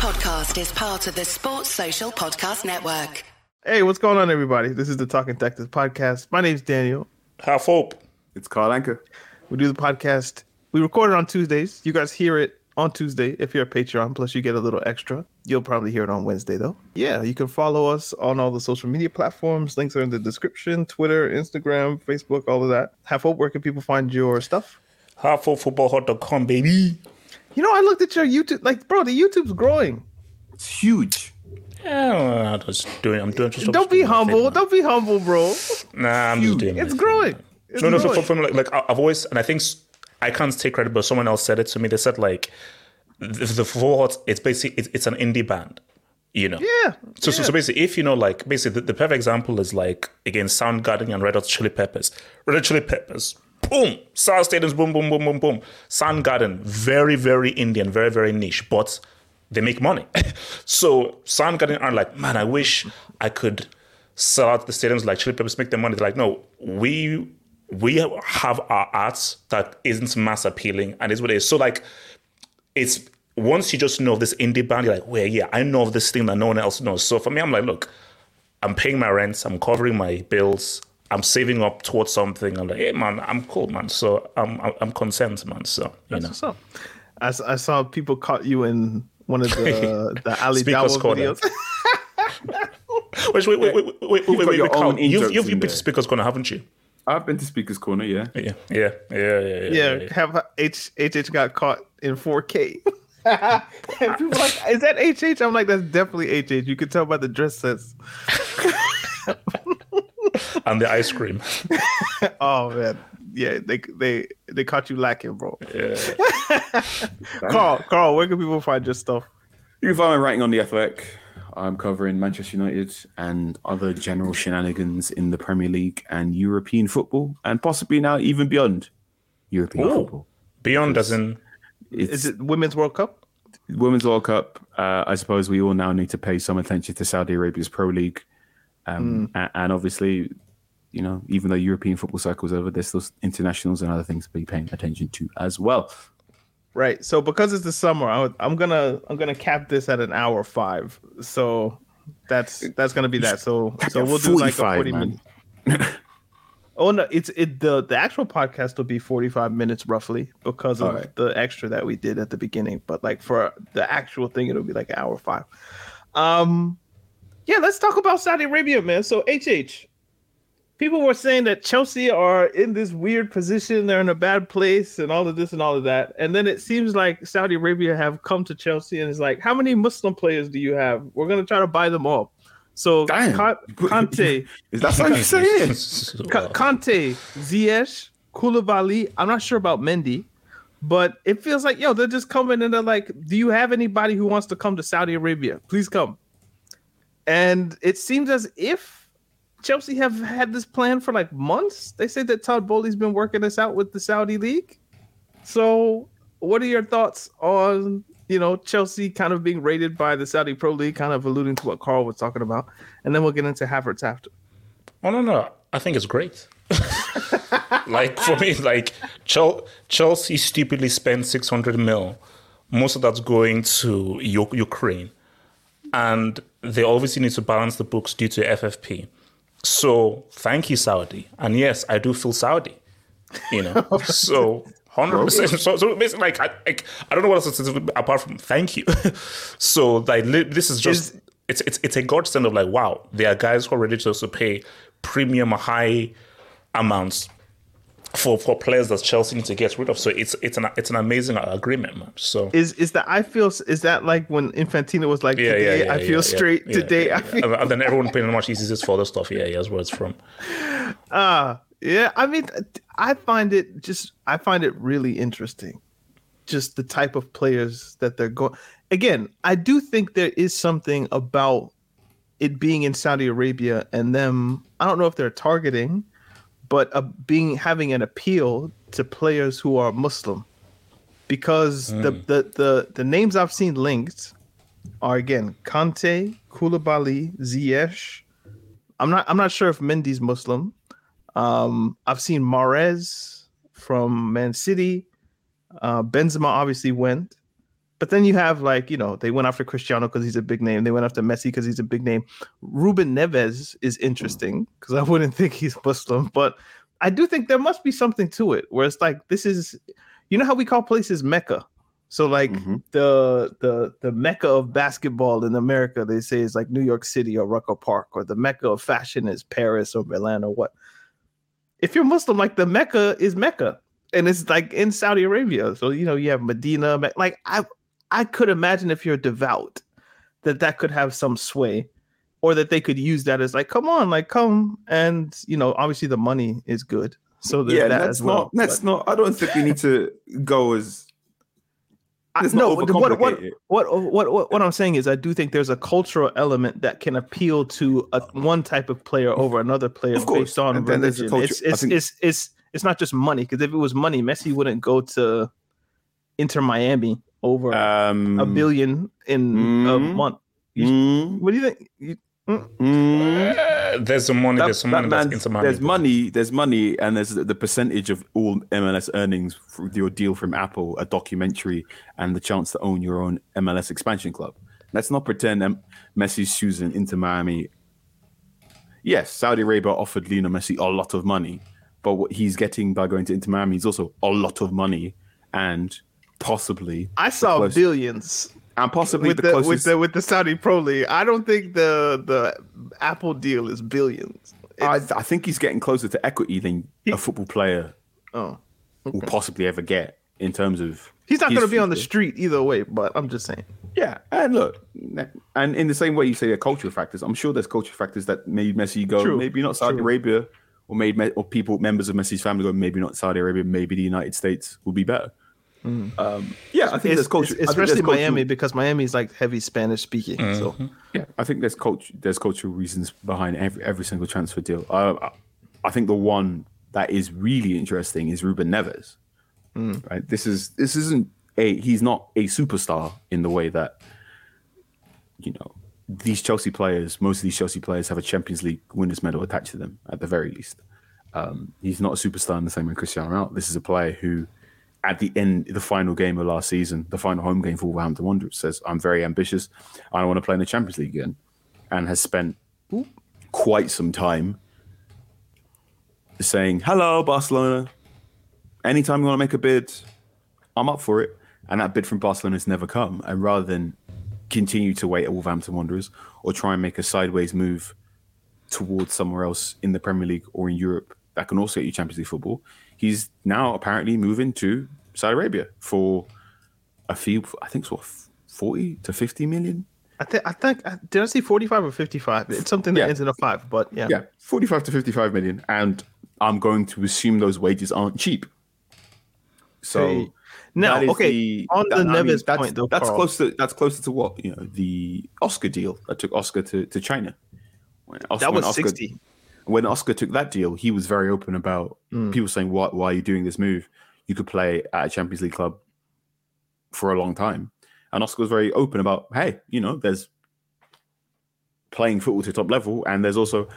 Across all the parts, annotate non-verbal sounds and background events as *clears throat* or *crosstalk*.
podcast is part of the Sports Social Podcast Network. Hey, what's going on, everybody? This is the Talking Tactics podcast. My name's Daniel. Have Hope. It's Carl Anka. We do the podcast. We record it on Tuesdays. You guys hear it on Tuesday if you're a Patreon. Plus, you get a little extra. You'll probably hear it on Wednesday, though. Yeah, you can follow us on all the social media platforms. Links are in the description Twitter, Instagram, Facebook, all of that. Have Hope, where can people find your stuff? Havehopefootballhut.com, baby. You know, I looked at your YouTube. Like, bro, the YouTube's growing. It's huge. Yeah, I'm just doing. I'm doing. Just Don't be doing my thing, humble. Don't be humble, bro. Nah, I'm just doing. my It's thing, growing. man. It's no, no, for, growing. for, for me, like, like I've always, and I think I can't take credit, but someone else said it to me. They said like, the, the Football Hut, it's basically it's, it's an indie band, you know. Yeah. So, so, so basically, if you know, like, basically, the, the perfect example is like again, Soundgarden and Red Hot Chili Peppers. Red Hot Chili Peppers, boom, Sound Stadiums, boom, boom, boom, boom, boom. Soundgarden, very, very Indian, very, very niche, but they make money. *laughs* so Soundgarden are like, man, I wish I could sell out the stadiums like Chili Peppers, make them money. They're like, no, we we have our arts that isn't mass appealing, and is what it is. So like, it's once you just know this indie band, you're like, well, yeah, I know of this thing that no one else knows. So for me, I'm like, look, I'm paying my rent, I'm covering my bills, I'm saving up towards something. I'm like, hey man, I'm cool, man. So I'm I'm, I'm content, man. So you know, What's up? I, s- I saw people caught you in one of the *laughs* the Ali Speaker's Dawah corner. videos. wait, wait, wait, wait, wait, wait, wait, wait, wait, you've you've, you've been to. Speaker's Corner, haven't you? I've been to Speaker's Corner, yeah. Yeah, yeah, yeah, yeah, yeah. yeah, have H HH got caught in 4K. and *laughs* people like, is that HH? I'm like, that's definitely HH. You could tell by the dress sense. *laughs* And the ice cream. *laughs* Oh man, yeah, they they they caught you lacking, bro. Yeah. *laughs* Carl, Carl, where can people find your stuff? You can find my writing on the Athletic. I'm covering Manchester United and other general shenanigans in the Premier League and European football, and possibly now even beyond European Ooh. football. Beyond doesn't. Is it Women's World Cup? Women's World Cup. Uh, I suppose we all now need to pay some attention to Saudi Arabia's Pro League, um, a- and obviously, you know, even though European football cycle's over, there's still internationals and other things to be paying attention to as well. Right. So because it's the summer, I, I'm gonna I'm gonna cap this at an hour five. So that's that's gonna be that. So so we'll do like a 45, forty man. minute. *laughs* oh no, it's it the the actual podcast will be forty five minutes roughly because of Alright. the extra that we did at the beginning. But like for the actual thing, it'll be like an hour five. Um, yeah, let's talk about Saudi Arabia, man. So HH, people were saying that Chelsea are in this weird position, they're in a bad place, and all of this and all of that. And then it seems like Saudi Arabia have come to Chelsea and it's like, how many Muslim players do you have? We're gonna try to buy them all. So Damn. Kante, *laughs* Is that what you're saying? Con- Kante, Ziyech, Koulibaly. I'm not sure about Mendy, but it feels like yo, they're just coming and they're like, do you have anybody who wants to come to Saudi Arabia? Please come. And it seems as if Chelsea have had this plan for like months. They say that Todd Boehly's been working this out with the Saudi league. So, what are your thoughts on you know Chelsea kind of being rated by the Saudi Pro League, kind of alluding to what Carl was talking about, and then we'll get into Havertz after. Oh no, no, I think it's great. *laughs* like for me, like Chelsea stupidly spent six hundred mil. Most of that's going to Ukraine, and they obviously need to balance the books due to FFP. So thank you, Saudi. And yes, I do feel Saudi. You know, *laughs* so hundred percent. So, so basically, like I, like, I don't know what else to say apart from thank you. *laughs* so like this is just Is- it's it's it's a godsend of like wow, there are guys who are ready to also pay premium high amounts for for players that Chelsea need to get rid of. So it's it's an it's an amazing agreement, man. So Is is the I feel is that like when Infantino was like yeah, yeah, today yeah, I feel yeah, straight yeah, today yeah, I yeah. feel and then everyone pretty much this for other stuff. Yeah, yeah, that's where it's from. *laughs* Ah, yeah. I mean, I find it just I find it really interesting, just the type of players that they're going. Again, I do think there is something about it being in Saudi Arabia and them. I don't know if they're targeting, but uh, being having an appeal to players who are Muslim, because the, the the the names I've seen linked are again Kante, Koulibaly, Ziyech. I'm not I'm not sure if Mendy's Muslim. Um, I've seen Mahrez from Man City. Uh, Benzema obviously went. But then you have like, you know, they went after Cristiano because he's a big name. They went after Messi because he's a big name. Ruben Neves is interesting because I wouldn't think he's Muslim, but I do think there must be something to it where it's like this is you know how we call places Mecca. So like Mhm. the the the Mecca of basketball in America, they say is like New York City or Rucker Park, or the Mecca of fashion is Paris or Milan or what. If you're Muslim, like the Mecca is Mecca, and it's like in Saudi Arabia. So you know you have Medina. Like I I could imagine if you're devout, that that could have some sway, or that they could use that as like, come on, like come and you know obviously the money is good. So yeah, that that's well. not. That's not. I don't think we need to go as. I- Let's no, but what, what, what what what what I'm saying is I do think there's a cultural element that can appeal to a, one type of player over another player Of course, based on and then there's a religion. culture- It's it's, think- it's it's it's not just money because if it was money, Messi wouldn't go to Inter Miami over Um, a billion in a mm, month. You- mm, What do you think? You, mm. There's some money. That- there's some that money that's Miami. There's money. There's money, and there's the percentage of all MLS earnings through your deal from Apple, a documentary, and the chance to own your own MLS expansion club. Let's not pretend um, Messi's choosing Inter Miami. Yes, Saudi Arabia offered Lionel Messi a lot of money, but what he's getting by going to Inter Miami is also a lot of money, and possibly I saw close- billions and possibly with the, the, closest. with the with the Saudi Pro League. I don't think the the Apple deal is billions. I, I think he's getting closer to equity than a football player Oh, will possibly ever get in terms of. he's not going to be on the street either way. But I'm just saying. Yeah, and look, and in the same way you say there are cultural factors, I'm sure there's cultural factors that made Messi go, True, maybe not Saudi true. Arabia, or made or people members of Messi's family go, maybe not Saudi Arabia, maybe the United States will be better. Um, yeah, I think It's, there's culture, it's- I think there's especially cultural- Miami because Miami is like heavy Spanish speaking. So Yeah, I think there's culture. There's cultural reasons behind every every single transfer deal. I- I think the one that is really interesting is Ruben Neves. Right. This is this isn't a he's not a superstar in the way that you know these Chelsea players. Most of these Chelsea players have a Champions League winners medal attached to them at the very least. Um, he's not a superstar in the same way Cristiano Ronaldo. This is a player who, at the end, the final game of last season, the final home game for Wolverhampton Wanderers, says, "I'm very ambitious. I want to play in the Champions League again," and has spent quite some time saying, "Hello, Barcelona. Anytime you want to make a bid, I'm up for it." And that bid from Barcelona has never come. And rather than continue to wait at Wolverhampton Wanderers or try and make a sideways move towards somewhere else in the Premier League or in Europe that can also get you Champions League football, he's now apparently moving to Saudi Arabia for a few, I think it's what forty to fifty million. I think I think uh, did I see 45 or 55? It's something that Yeah. ends in a five, but yeah. Yeah, forty-five to fifty-five million, and I'm going to assume those wages aren't cheap. So Hey. Now, that okay, on the I Neves that's, point though, that's Carl, close to that's closer to what you know the Oscar deal that took Oscar to, to China. When Os- that was Oscar, 60. When Oscar took that deal, he was very open about Mm. people saying, "Why, why are you doing this move? You could play at a Champions League club for a long time." And Oscar was very open about, "Hey, you know, there's playing football to top level, and there's also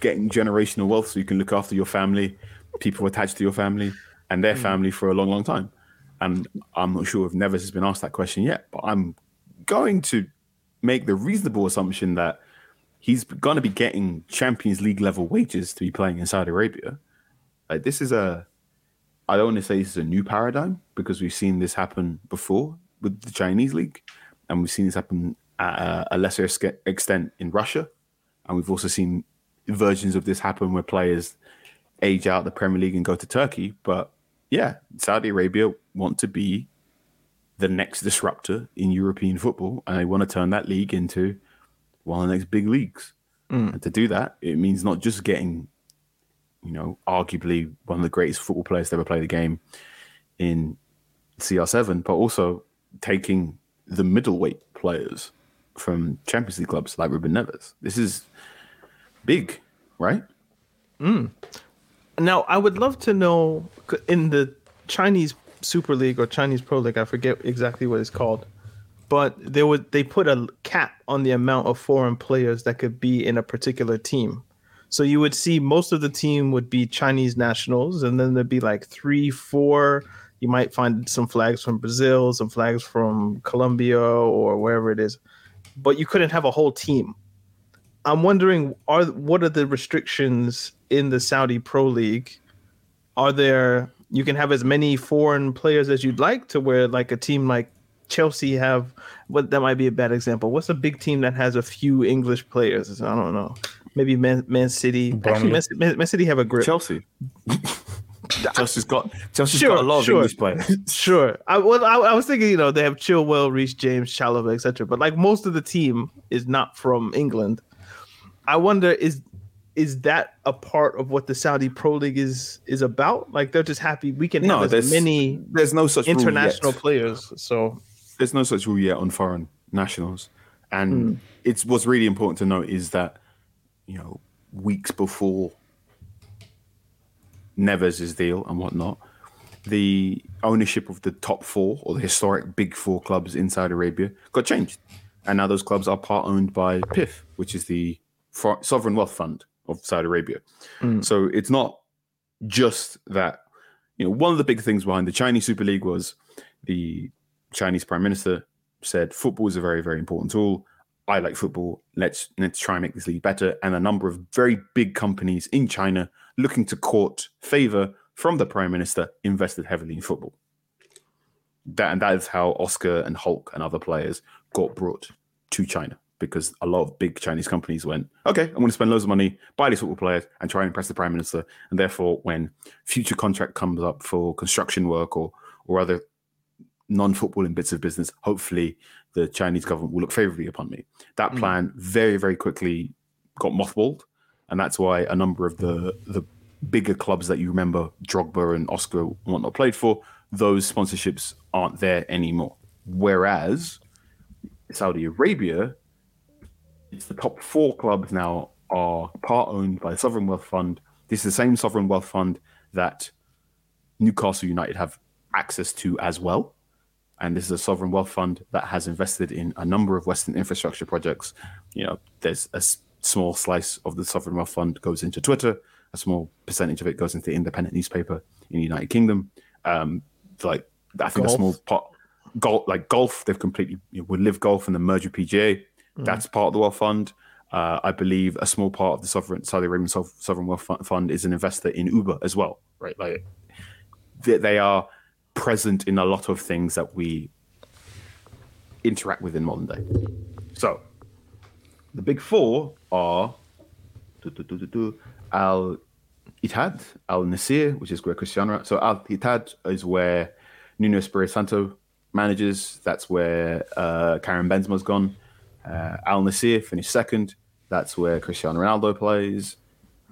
getting generational wealth, so you can look after your family, people attached to your family, and Mm. their family for a long, long time." And I'm not sure if Neves has been asked that question yet, but I'm going to make the reasonable assumption that he's going to be getting Champions League level wages to be playing in Saudi Arabia. Like this is a, I don't want to say this is a new paradigm because we've seen this happen before with the Chinese league, and we've seen this happen at a, lesser extent in Russia, and we've also seen versions of this happen where players age out the Premier League and go to Turkey. But yeah, Saudi Arabia want to be the next disruptor in European football, and they want to turn that league into one of the next big leagues. Mm. And to do that, it means not just getting, you know, arguably one of the greatest football players to ever play the game in CR7, but also taking the middleweight players from Champions League clubs like Ruben Neves. This is big, right? Mm. Now, I would love to know in the Chinese Super League or Chinese Pro League, I forget exactly what it's called, but they would they put a cap on the amount of foreign players that could be in a particular team. So you would see most of the team would be Chinese nationals, and then there'd be like three, four, You might find some flags from Brazil, some flags from Colombia or wherever it is, but you couldn't have a whole team. I'm wondering, are what are the restrictions in the Saudi Pro League? Are there you can have as many foreign players as you'd like to where like a team like Chelsea have what that might be a bad example. What's a big team that has a few English players? I don't know. Maybe Man, Man City. Actually, Man, Man, Man City have a grip. Chelsea. *laughs* Chelsea's got Chelsea's got a lot of sure. English players. *laughs* Sure. I, well, I, I was thinking, you know, they have Chilwell, Reece James, Chalobah, etc. But like most of the team is not from England. I wonder is is that a part of what the Saudi Pro League is is about? Like they're just happy we can No, have there's as many There's no such international players. So there's no such rule yet on foreign nationals. And hmm. it's what's really important to note is that, you know, weeks before Neves' deal and whatnot, the ownership of the top four or the historic big four clubs in Saudi Arabia got changed. And now those clubs are part owned by PIF, which is the Sovereign Wealth Fund of Saudi Arabia. Hmm. So it's not just that, you know, one of the big things behind the Chinese Super League was the Chinese Prime Minister said football is a very, very important tool. I like football. Let's let's try and make this league better. And a number of very big companies in China looking to court favor from the Prime Minister invested heavily in football. That and that is how Oscar and Hulk and other players got brought to China because a lot of big Chinese companies went, okay, I'm going to spend loads of money, buy these football players, and try and impress the prime minister. And therefore, when future contract comes up for construction work or or other non-footballing bits of business, hopefully the Chinese government will look favorably upon me. That mm. plan very, very quickly got mothballed, and that's why a number of the the bigger clubs that you remember, Drogba and Oscar and whatnot, played for, those sponsorships aren't there anymore. Whereas Saudi Arabia, it's the top four clubs now are part owned by the Sovereign Wealth Fund. This is the same Sovereign Wealth Fund that Newcastle United have access to as well. And this is a sovereign wealth fund that has invested in a number of Western infrastructure projects. You know, there's a s- small slice of the sovereign wealth fund goes into Twitter, a small percentage of it goes into the independent newspaper in the United Kingdom. Um, like I think a small pot, golf like golf, they've completely you know, with LIV Golf and the merger PGA. That's part of the wealth fund. Uh, I believe a small part of the sovereign Saudi Arabian sovereign wealth fund is an investor in Uber as well, right? Like they, they are present in a lot of things that we interact with in modern day. So, the big four are Al Ittihad, Al Nassr, which is where Cristiano. So Al Ittihad is where Nuno Espirito Santo manages. That's where uh, Karim Benzema's gone. Uh, Al Nassr finished second. That's where Cristiano Ronaldo plays.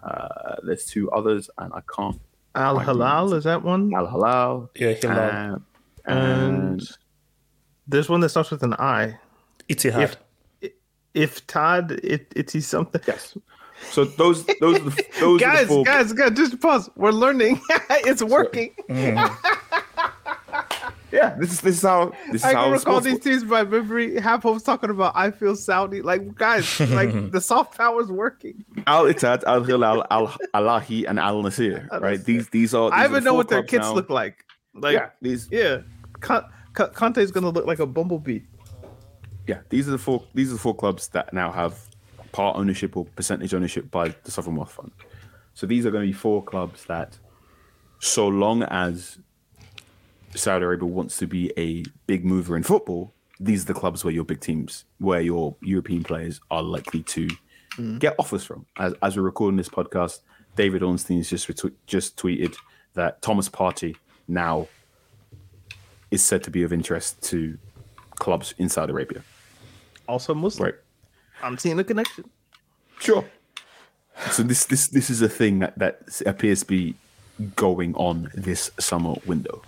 Uh, there's two others, and I can't. Al Halal is that one? Al Halal. Yeah, Hilal. Uh, And there's one that starts with an I. Itihad. If Todd, it it's he's something. yes. So those those are the *laughs* those are guys, the four. guys, guys, just pause. We're learning. *laughs* it's working. Yeah, this is this is how this is I how can recall these teams by memory. Half hope's talking about I feel Saudi. Like guys, like *laughs* the soft power's working. Al Ittihad, Al Hilal, Al Alahi, and Al Nassr. Right? These these are. These I even know what their kits now. look like. Like Yeah, these yeah, Con- Con- Kante's gonna look like a bumblebee. yeah these are the four these are the four clubs that now have part ownership or percentage ownership by the Sovereign Wealth Fund. So these are going to be four clubs that, so long as Saudi Arabia wants to be a big mover in football, these are the clubs where your big teams, where your European players are likely to mm. get offers from. As, as we're recording this podcast, David Ornstein's just retwe- just tweeted that Thomas Partey now is said to be of interest to clubs in Saudi Arabia. Also Muslim. Right. I'm seeing a connection. Sure. So this this this is a thing that that appears to be going on this summer window.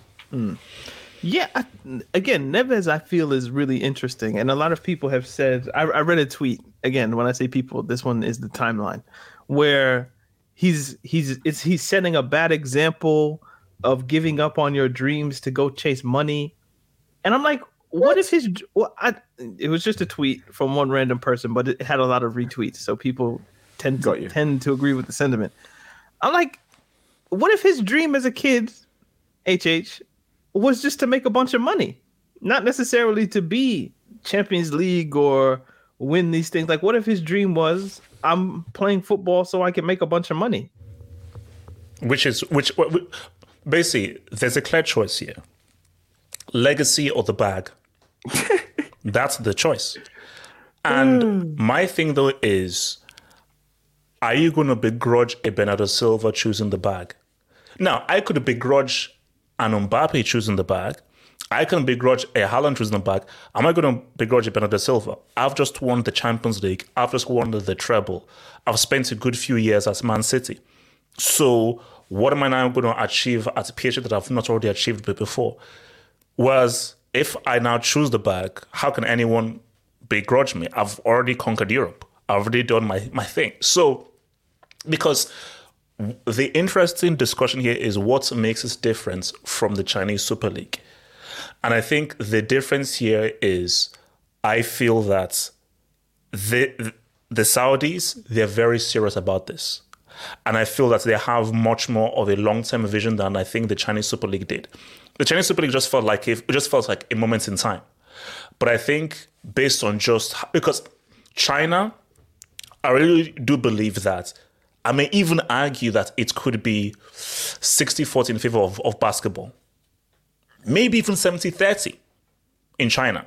Yeah, I, again, Neves I feel is really interesting, and a lot of people have said. I, I read a tweet again. When I say people, this one is the timeline where he's he's it's he's setting a bad example of giving up on your dreams to go chase money, and I'm like, what, if his? Well, I, it was just a tweet from one random person, but it had a lot of retweets, so people tend to tend to agree with the sentiment. I'm like, what if his dream as a kid, HH, was just to make a bunch of money, not necessarily to be Champions League or win these things. Like, what if his dream was I'm playing football so I can make a bunch of money? Which is which, basically there's a clear choice here: legacy or the bag. *laughs* That's the choice. And hmm. my thing though is, are you going to begrudge a Bernardo Silva choosing the bag? Now, I could begrudge an Mbappe choosing the bag. I can begrudge a Haaland choosing the bag. Am I going to begrudge a Bernardo Silva? I've just won the Champions League. I've just won the treble. I've spent a good few years at Man City. So, what am I now going to achieve at PSG that I've not already achieved before? Whereas, if I now choose the bag, how can anyone begrudge me? I've already conquered Europe. I've already done my, my thing. So, because the interesting discussion here is what makes us different from the Chinese Super League. And I think the difference here is I feel that the the Saudis, they're very serious about this. And I feel that they have much more of a long-term vision than I think the Chinese Super League did. The Chinese Super League just felt like it just felt like a moment in time. But I think based on just because China, I really do believe that I may even argue that it could be 60 40 in favor of, of basketball. Maybe even 70 30 in China.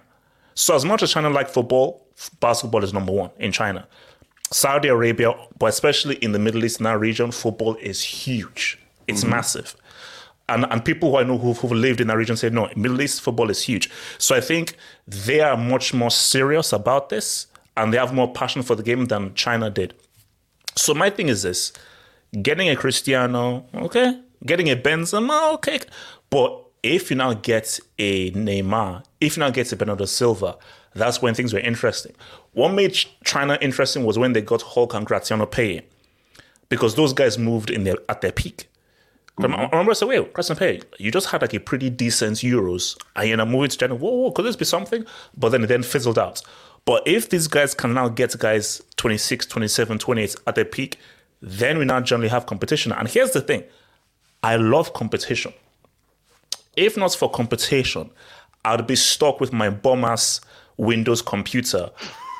So, as much as China like football, basketball is number one in China. Saudi Arabia, but especially in the Middle East, in that region, football is huge. It's mm-hmm. massive. And, and people who I know who, who've lived in that region say, no, Middle East football is huge. So I think they are much more serious about this and they have more passion for the game than China did. So my thing is this: getting a Cristiano, okay, getting a Benzema, okay, but if you now get a Neymar, if you now get a Bernardo Silva, that's when things were interesting. What made China interesting was when they got Hulk and Graziano Pellè, because those guys moved in their at their peak. I mm-hmm. remember I said, wait, Graziano Pellè, you just had like a pretty decent Euros, and you're moving to China. Whoa, whoa, could this be something? But then it then fizzled out. But if these guys can now get guys 26, 27, 28 at their peak, then we now generally have competition. And here's the thing I love competition. If not for competition, I'd be stuck with my bum ass Windows computer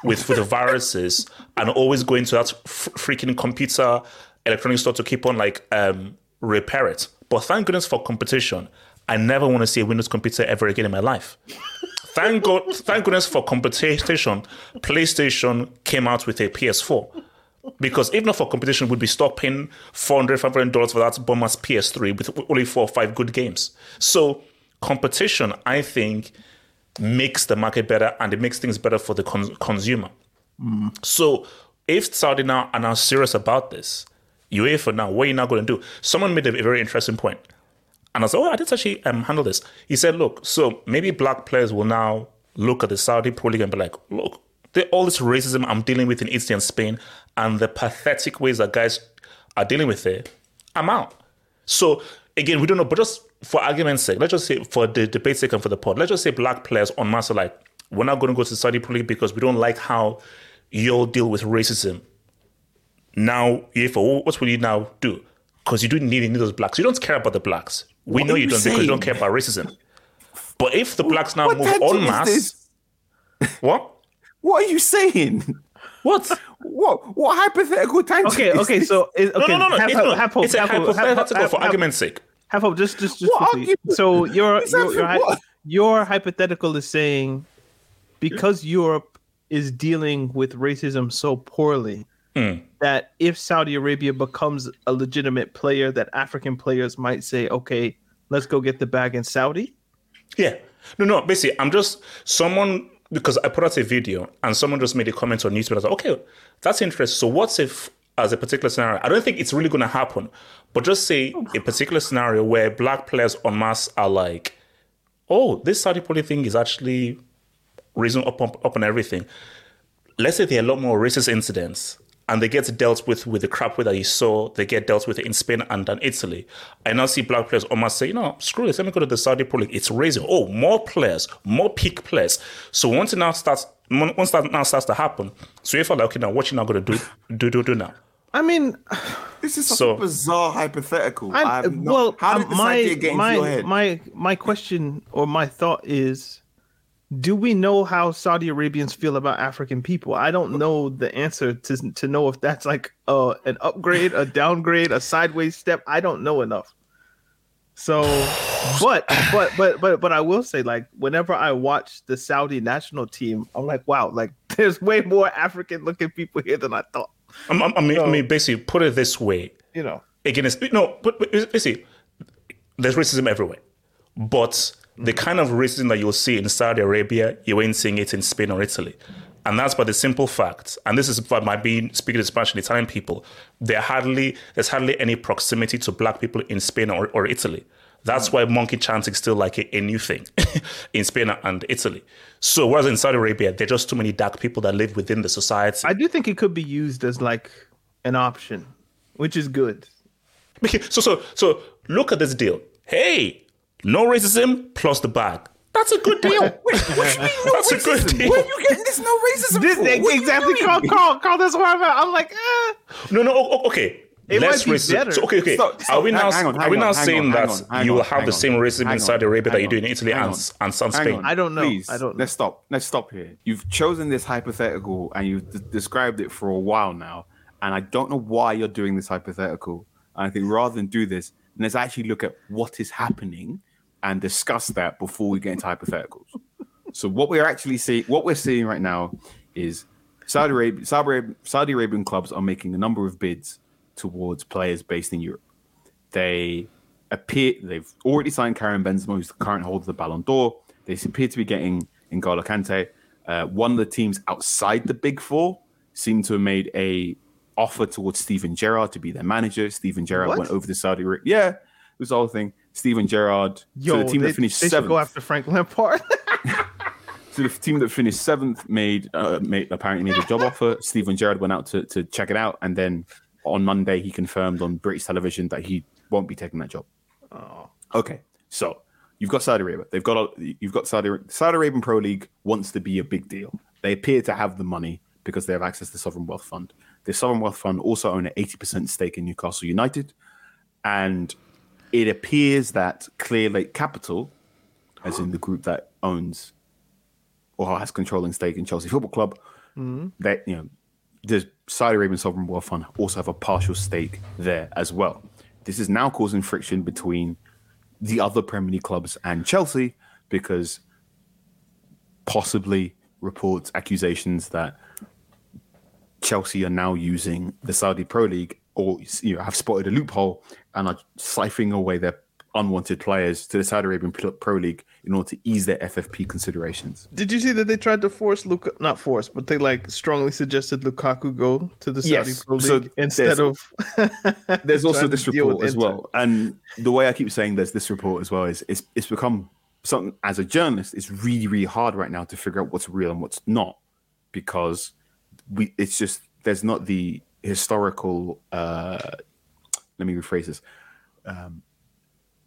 with, with the viruses and always going to that f- freaking computer electronic store to keep on like um, repair it. But thank goodness for competition. I never want to see a Windows computer ever again in my life. Thank God, thank goodness for competition. PlayStation came out with a PS4 because if not for competition, we'd be stuck paying 400 $500 for that ass PS3 with only four or five good games. So competition, I think, makes the market better and it makes things better for the con- consumer. So if Saudi now are now serious about this, UEFA now, what are you now going to do? Someone made a very interesting point. And I said, oh, I didn't actually um, handle this. He said, look, so maybe black players will now look at the Saudi Pro League and be like, look, all this racism I'm dealing with in Italy and Spain and the pathetic ways that guys are dealing with it, I'm out. So again, we don't know, but just for argument's sake, let's just say for the debate's sake and for the pod, let's just say black players on mass are like, we're not going to go to Saudi Pro League because we don't like how you'll deal with racism. Now, UEFA, what will you now do? Because you don't need any of those blacks. You don't care about the blacks. We What know you you don't because you don't care about racism. But if the blacks now What move tangent en masse, this? what? What are you saying? What? What what hypothetical tangent? Okay, okay, so is, No, okay, no, no, no. half, it's, hope, not. half hope, it's a half hope, half hope, hypothetical for argument's sake. half hope, just just just What argument? So your your your, for hy- what? your hypothetical is saying because Europe is dealing with racism so poorly Hmm. that if Saudi Arabia becomes a legitimate player, that African players might say, "Okay, let's go get the bag in Saudi." Yeah. No, no. Basically, I'm just someone because I put out a video and someone just made a comment on YouTube. I was like, okay, that's interesting. So, what's if, as a particular scenario, I don't think it's really going to happen, but just say a particular scenario where black players en masse are like, oh, this Saudi League thing is actually raising up, up, up on everything. Let's say there are a lot more racist incidents and they get dealt with with the crap that you saw, they get dealt with in Spain and in Italy. I now see black players almost say, you know, screw this, let me go to the Saudi Pro League. It's raising. Oh, more players, more peak players. So once it now starts, once that now starts to happen, so if I'm like, okay, now what you now going to do, do, do, do now? I mean, This is such So- a bizarre hypothetical. I'm- I'm not- well, how did this my idea get into your head? my my question or my thought is, do we know how Saudi Arabians feel about African people? I don't know the answer to to know if that's like uh, an upgrade, a downgrade, a sideways step. I don't know enough. So, but but but but but I will say, like, whenever I watch the Saudi national team, I'm like, wow, like, *laughs* there's way more African looking people here than I thought. I'm- I'm- I mean, I mean, basically, put it this way: You know, again, it's, no, but, but basically, there's racism everywhere. But the kind of racism that you'll see in Saudi Arabia, you ain't seeing it in Spain or Italy. And that's by the simple fact, and this is by my being speaking to Spanish and Italian people, there hardly there's hardly any proximity to black people in Spain or, or Italy. That's why monkey chanting is still like a, a new thing *laughs* in Spain and Italy. So whereas in Saudi Arabia, there are just too many dark people that live within the society. I do think it could be used as like an option, which is good. *laughs* So so so look at this deal. Hey, no racism plus the bag. That's a good deal. That's a good deal. Where are you getting this no racism This, for? What are you exactly, doing? Carl, Carl, Carl, that's where I'm. I'm like, eh. No, no, o- o- okay. It Less might be racism. better. So, okay, okay. Stop, are we now Hang- hang are we now hang saying on, that on, you will have hang the on, same racism hang in Saudi Arabia that you do in Italy and, and some Spain? I don't know. Please, I don't. Let's stop. Let's stop here. You've chosen this hypothetical and you've d- described it for a while now, and I don't know why you're doing this hypothetical. And I think rather than do this, let's actually look at what is happening and discuss that before we get into hypotheticals. so what we're actually seeing, what we're seeing right now, is Saudi Arabia, Saudi, Arabia, Saudi Arabian clubs are making a number of bids towards players based in Europe. They appear they've already signed Karim Benzema, who's the current holder of the Ballon d'Or. They appear to be getting N'Golo Kante. Uh, one of the teams outside the Big Four seem to have made a offer towards Steven Gerrard to be their manager. Steven Gerrard went over to Saudi Arabia. Yeah, it was the whole thing. Steven Gerrard. Yo, so the team they, that finished they seventh. go after Frank Lampard. *laughs* So the team that finished seventh made, uh, made apparently made a job offer. Steven Gerrard went out to, to check it out, and then on Monday he confirmed on British television that he won't be taking that job. oh, Okay, so you've got Saudi Arabia. They've got a, you've got Saudi Saudi Arabian Pro League wants to be a big deal. They appear to have the money because they have access to the Sovereign Wealth Fund. The Sovereign Wealth Fund also own an eighty percent stake in Newcastle United, and it appears that Clearlake Capital, as in the group that owns or has controlling stake in Chelsea Football Club, mm-hmm. that you know the Saudi Arabian Sovereign Wealth Fund also have a partial stake there as well. This is now causing friction between the other Premier League clubs and Chelsea because possibly reports, accusations that Chelsea are now using the Saudi Pro League or you know have spotted a loophole and are siphoning away their unwanted players to the Saudi Arabian Pro League in order to ease their FFP considerations. did you see that they tried to force Luka? Not force, but they like strongly suggested Lukaku go to the Saudi Yes, Pro so League instead there's- of. *laughs* there's also this report as Inter. well, and the way I keep saying there's this report as well is it's it's become something as a journalist. It's really really hard right now to figure out what's real and what's not because we it's just there's not the historical. uh Let me rephrase this. Um,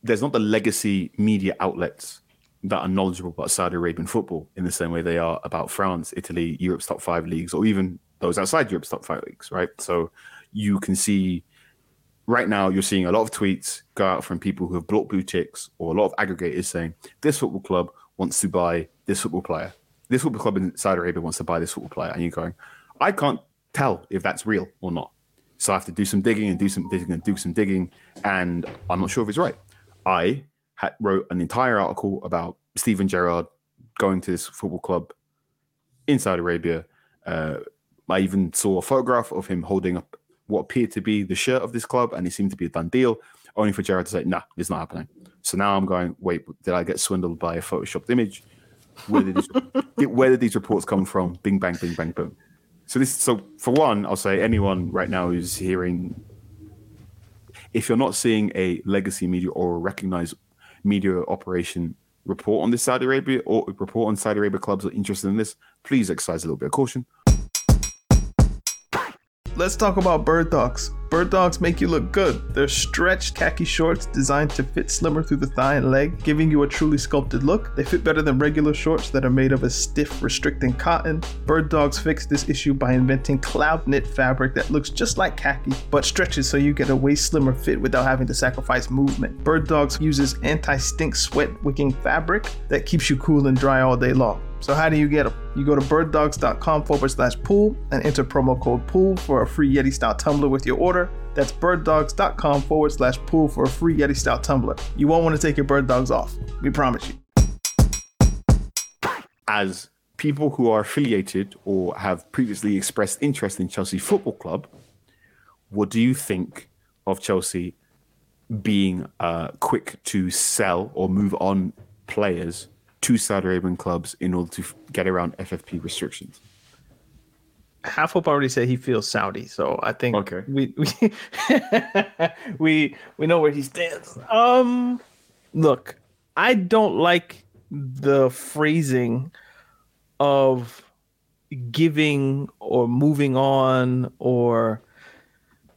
there's not the legacy media outlets that are knowledgeable about Saudi Arabian football in the same way they are about France, Italy, Europe's top five leagues, or even those outside Europe's top five leagues, right? So you can see right now you're seeing a lot of tweets go out from people who have bought blue or a lot of aggregators saying this football club wants to buy this football player. This football club in Saudi Arabia wants to buy this football player. And you're going, I can't tell if that's real or not. So I have to do some digging and do some digging and do some digging. And I'm not sure if it's right. I had, wrote an entire article about Steven Gerrard going to this football club in Saudi Arabia. Uh, I even saw a photograph of him holding up what appeared to be the shirt of this club, and it seemed to be a done deal, only for Gerrard to say, nah, it's not happening. So now I'm going, wait, did I get swindled by a photoshopped image? Where did, these, *laughs* where did these reports come from? Bing, bang, bing, bang, boom. So this, so for one, I'll say anyone right now who's hearing, if you're not seeing a legacy media or a recognized media operation report on this Saudi Arabia or report on Saudi Arabia clubs are interested in this, please exercise a little bit of caution. Let's talk about bird dogs. Bird dogs make you look good. They're stretched khaki shorts designed to fit slimmer through the thigh and leg, giving you a truly sculpted look. They fit better than regular shorts that are made of a stiff, restricting cotton. Bird dogs fixed this issue by inventing cloud knit fabric that looks just like khaki, but stretches so you get a way slimmer fit without having to sacrifice movement. Bird dogs uses anti stink sweat wicking fabric that keeps you cool and dry all day long. So how do you get them? You go to birddogs.com forward slash pool and enter promo code pool for a free Yeti style tumbler with your order. That's birddogs.com forward slash pool for a free Yeti style tumbler. You won't want to take your bird dogs off. We promise you. As people who are affiliated or have previously expressed interest in Chelsea Football Club, what do you think of Chelsea being uh, quick to sell or move on players to Saudi Arabian clubs in order to get around FFP restrictions? Half Hope already said he feels Saudi, so I think Okay. we we *laughs* we we know where he stands. Um, look, I don't like the phrasing of giving or moving on or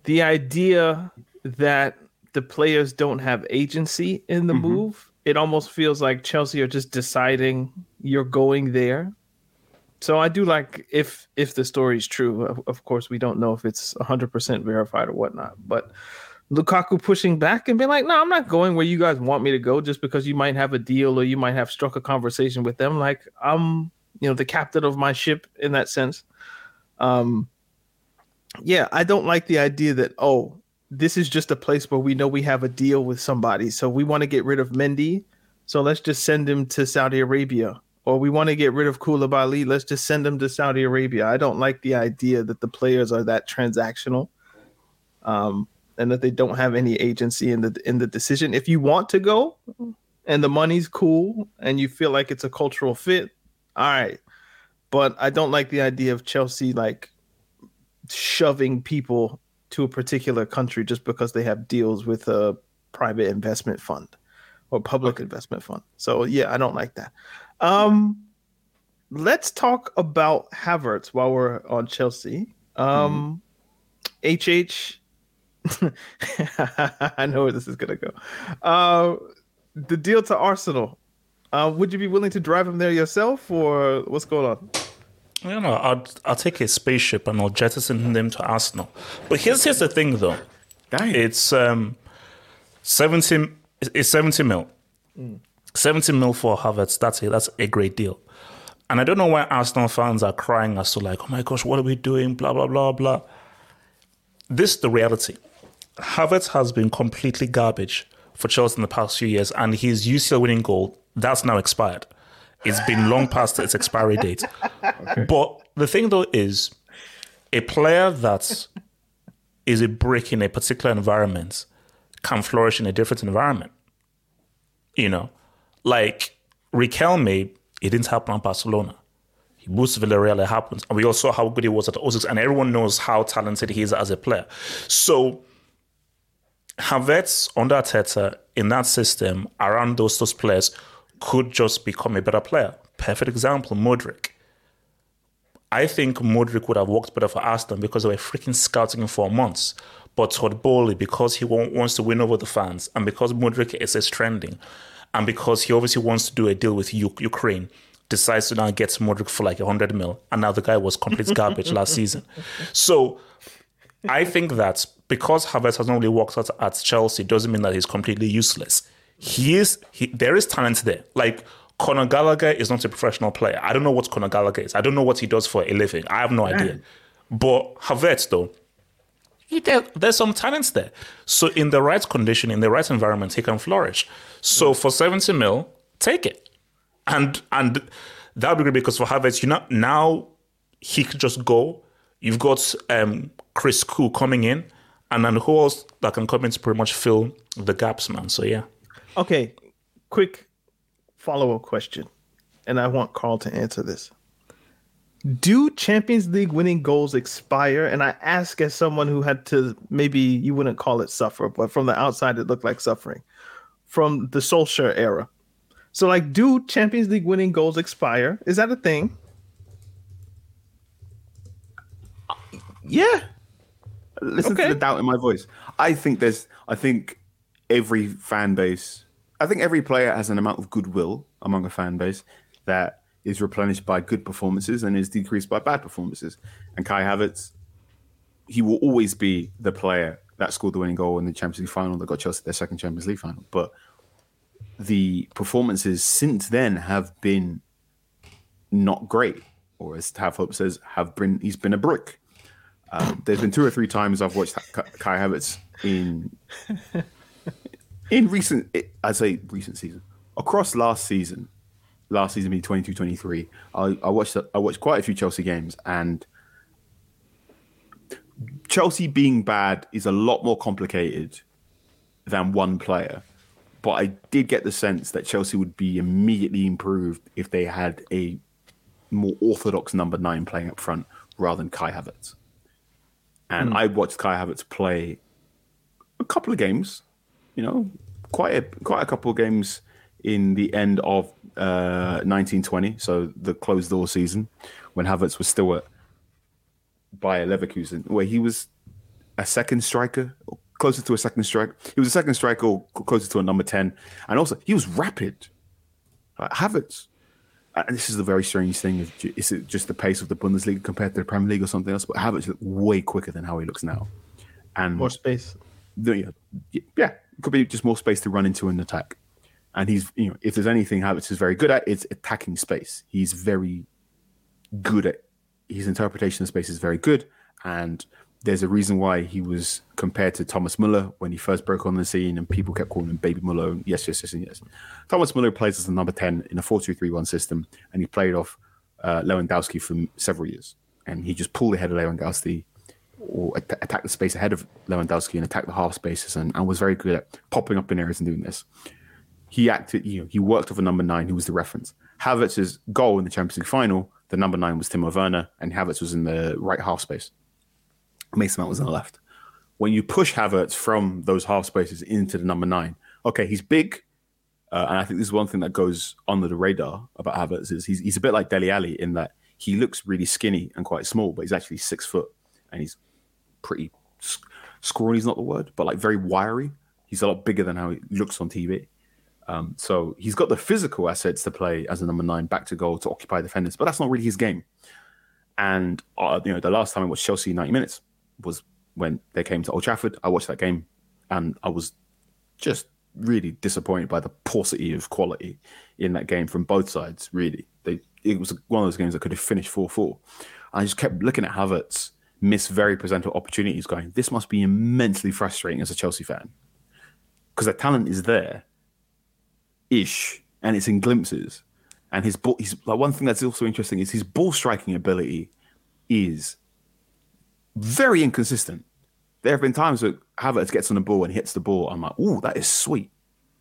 the idea that the players don't have agency in the move. It almost feels like Chelsea are just deciding you're going there. So I do like if if the story is true. Of, of course, we don't know if it's 100% verified or whatnot, but Lukaku pushing back and being like, "No, I'm not going where you guys want me to go just because you might have a deal or you might have struck a conversation with them. Like I'm, you know, the captain of my ship in that sense." Um, yeah, I don't like the idea that oh, this is just a place where we know we have a deal with somebody, so we want to get rid of Mendy, so let's just send him to Saudi Arabia. Or we want to get rid of Koulibaly, let's just send him to Saudi Arabia. I don't like the idea that the players are that transactional, um, and that they don't have any agency in the in the decision. If you want to go, and the money's cool, and you feel like it's a cultural fit, all right. But I don't like the idea of Chelsea like shoving people to a particular country just because they have deals with a private investment fund or public investment fund. So yeah, I don't like that. Um let's talk about Havertz while we're on Chelsea. Um HH *laughs* I know where this is gonna go. Uh the deal to Arsenal. Uh, would you be willing to drive him there yourself or what's going on? You know, I'll, I'll take a spaceship and I'll jettison them to Arsenal. But here's here's the thing, though. Dang. It's um, seventy. It's seventy mil. Seventy mil for Havertz. That's a that's a great deal. And I don't know why Arsenal fans are crying as to like, oh my gosh, what are we doing? Blah blah blah blah. This is the reality. Havertz has been completely garbage for Chelsea in the past few years, and his UCL winning goal that's now expired. It's been long past its expiry date. But the thing though is, a player that is a brick in a particular environment can flourish in a different environment. You know, like Riquelme, it didn't happen at Barcelona. He moves to Villarreal, it happens. And we all saw how good he was at Osix, and everyone knows how talented he is as a player. So Havertz under Arteta in that system around those those players could just become a better player. Perfect example, Mudryk. I think Mudryk would have worked better for Aston because they were freaking scouting him for months. But Todd Boehly, because he wants to win over the fans, and because Mudryk is, is trending, and because he obviously wants to do a deal with U- Ukraine, decides to now get Mudryk for like 100 mil. And now the guy was complete *laughs* garbage last season. So I think that because Havertz has not really worked out at Chelsea doesn't mean that he's completely useless. He is. He, there is talent there. Like Conor Gallagher is not a professional player. I don't know what Conor Gallagher is. I don't know what he does for a living. I have no idea. But Havertz, though, he, there, there's some talents there. So in the right condition, in the right environment, he can flourish. So for 70 mil, take it. And and that would be great because for Havertz, you know, now he could just go. You've got um, Chris Koo coming in, and then who else that can come in to pretty much fill the gaps, man. So yeah. Okay, quick follow up question, and I want Carl to answer this. Do Champions League winning goals expire? And I ask as someone who had to maybe you wouldn't call it suffer, but from the outside it looked like suffering from the Solskjaer era. So, like, do Champions League winning goals expire? Is that a thing? Yeah. listen Okay. to the doubt in my voice. I think there's. I think every fan base. I think every player has an amount of goodwill among a fan base that is replenished by good performances and is decreased by bad performances. And Kai Havertz, he will always be the player that scored the winning goal in the Champions League final that got Chelsea their second Champions League final. But the performances since then have been not great, or as Have Hope says, have been he's been a brick. Um, there's been two or three times I've watched Kai Havertz in in recent, I'd say recent season across last season, last season being 22-23. I, I watched I watched quite a few Chelsea games and. Chelsea being bad is a lot more complicated than one player. But I did get the sense that Chelsea would be immediately improved if they had a more orthodox number nine playing up front rather than Kai Havertz. And hmm. I watched Kai Havertz play a couple of games, you know, quite a quite a couple of games in the end of uh, 1920, so the closed door season, when Havertz was still at Bayer Leverkusen, where he was a second striker, or closer to a second striker. He was a second striker, or closer to a number 10. And also, he was rapid. Like Havertz. And this is the very strange thing. Is is it just the pace of the Bundesliga compared to the Premier League or something else? But Havertz looked way quicker than how he looks now. And More space. the, yeah, could be just more space to run into an attack. And he's, you know, if there's anything Havertz is very good at, it's attacking space. He's very good at his interpretation of space is very good. And there's a reason why he was compared to Thomas Muller when he first broke on the scene, and people kept calling him Baby Muller. Yes, yes, yes, and yes. Thomas Muller plays as a number 10 in a 4 2 3 1 system, and he played off uh, Lewandowski for several years. And he just pulled ahead of Lewandowski attack the space ahead of Lewandowski and attack the half spaces and, and was very good at popping up in areas and doing this. He acted, you know, he worked with a number nine who was the reference. Havertz's goal in the Champions League final, the number nine was Timo Werner, and Havertz was in the right half space. Mason Mount was on the left. When you push Havertz from those half spaces into the number nine, okay, he's big, uh, and I think this is one thing that goes under the radar about Havertz is he's, he's a bit like Dele Alli in that he looks really skinny and quite small, but he's actually six foot and he's pretty sc- scrawny's not the word, but like very wiry. He's a lot bigger than how he looks on TV. Um, so he's got the physical assets to play as a number nine, back to goal to occupy defenders, but that's not really his game. And uh, you know, the last time I watched Chelsea 90 minutes was when they came to Old Trafford. I watched that game, and I was just really disappointed by the paucity of quality in that game from both sides. Really, they it was one of those games that could have finished four four. I just kept looking at Havertz miss very presentable opportunities, going, "This must be immensely frustrating as a Chelsea fan." Because the talent is there, ish, and it's in glimpses. And his ball, he's like one thing that's also interesting is his ball striking ability is very inconsistent. There have been times that Havertz gets on the ball and hits the ball. I'm like, oh, that is sweet.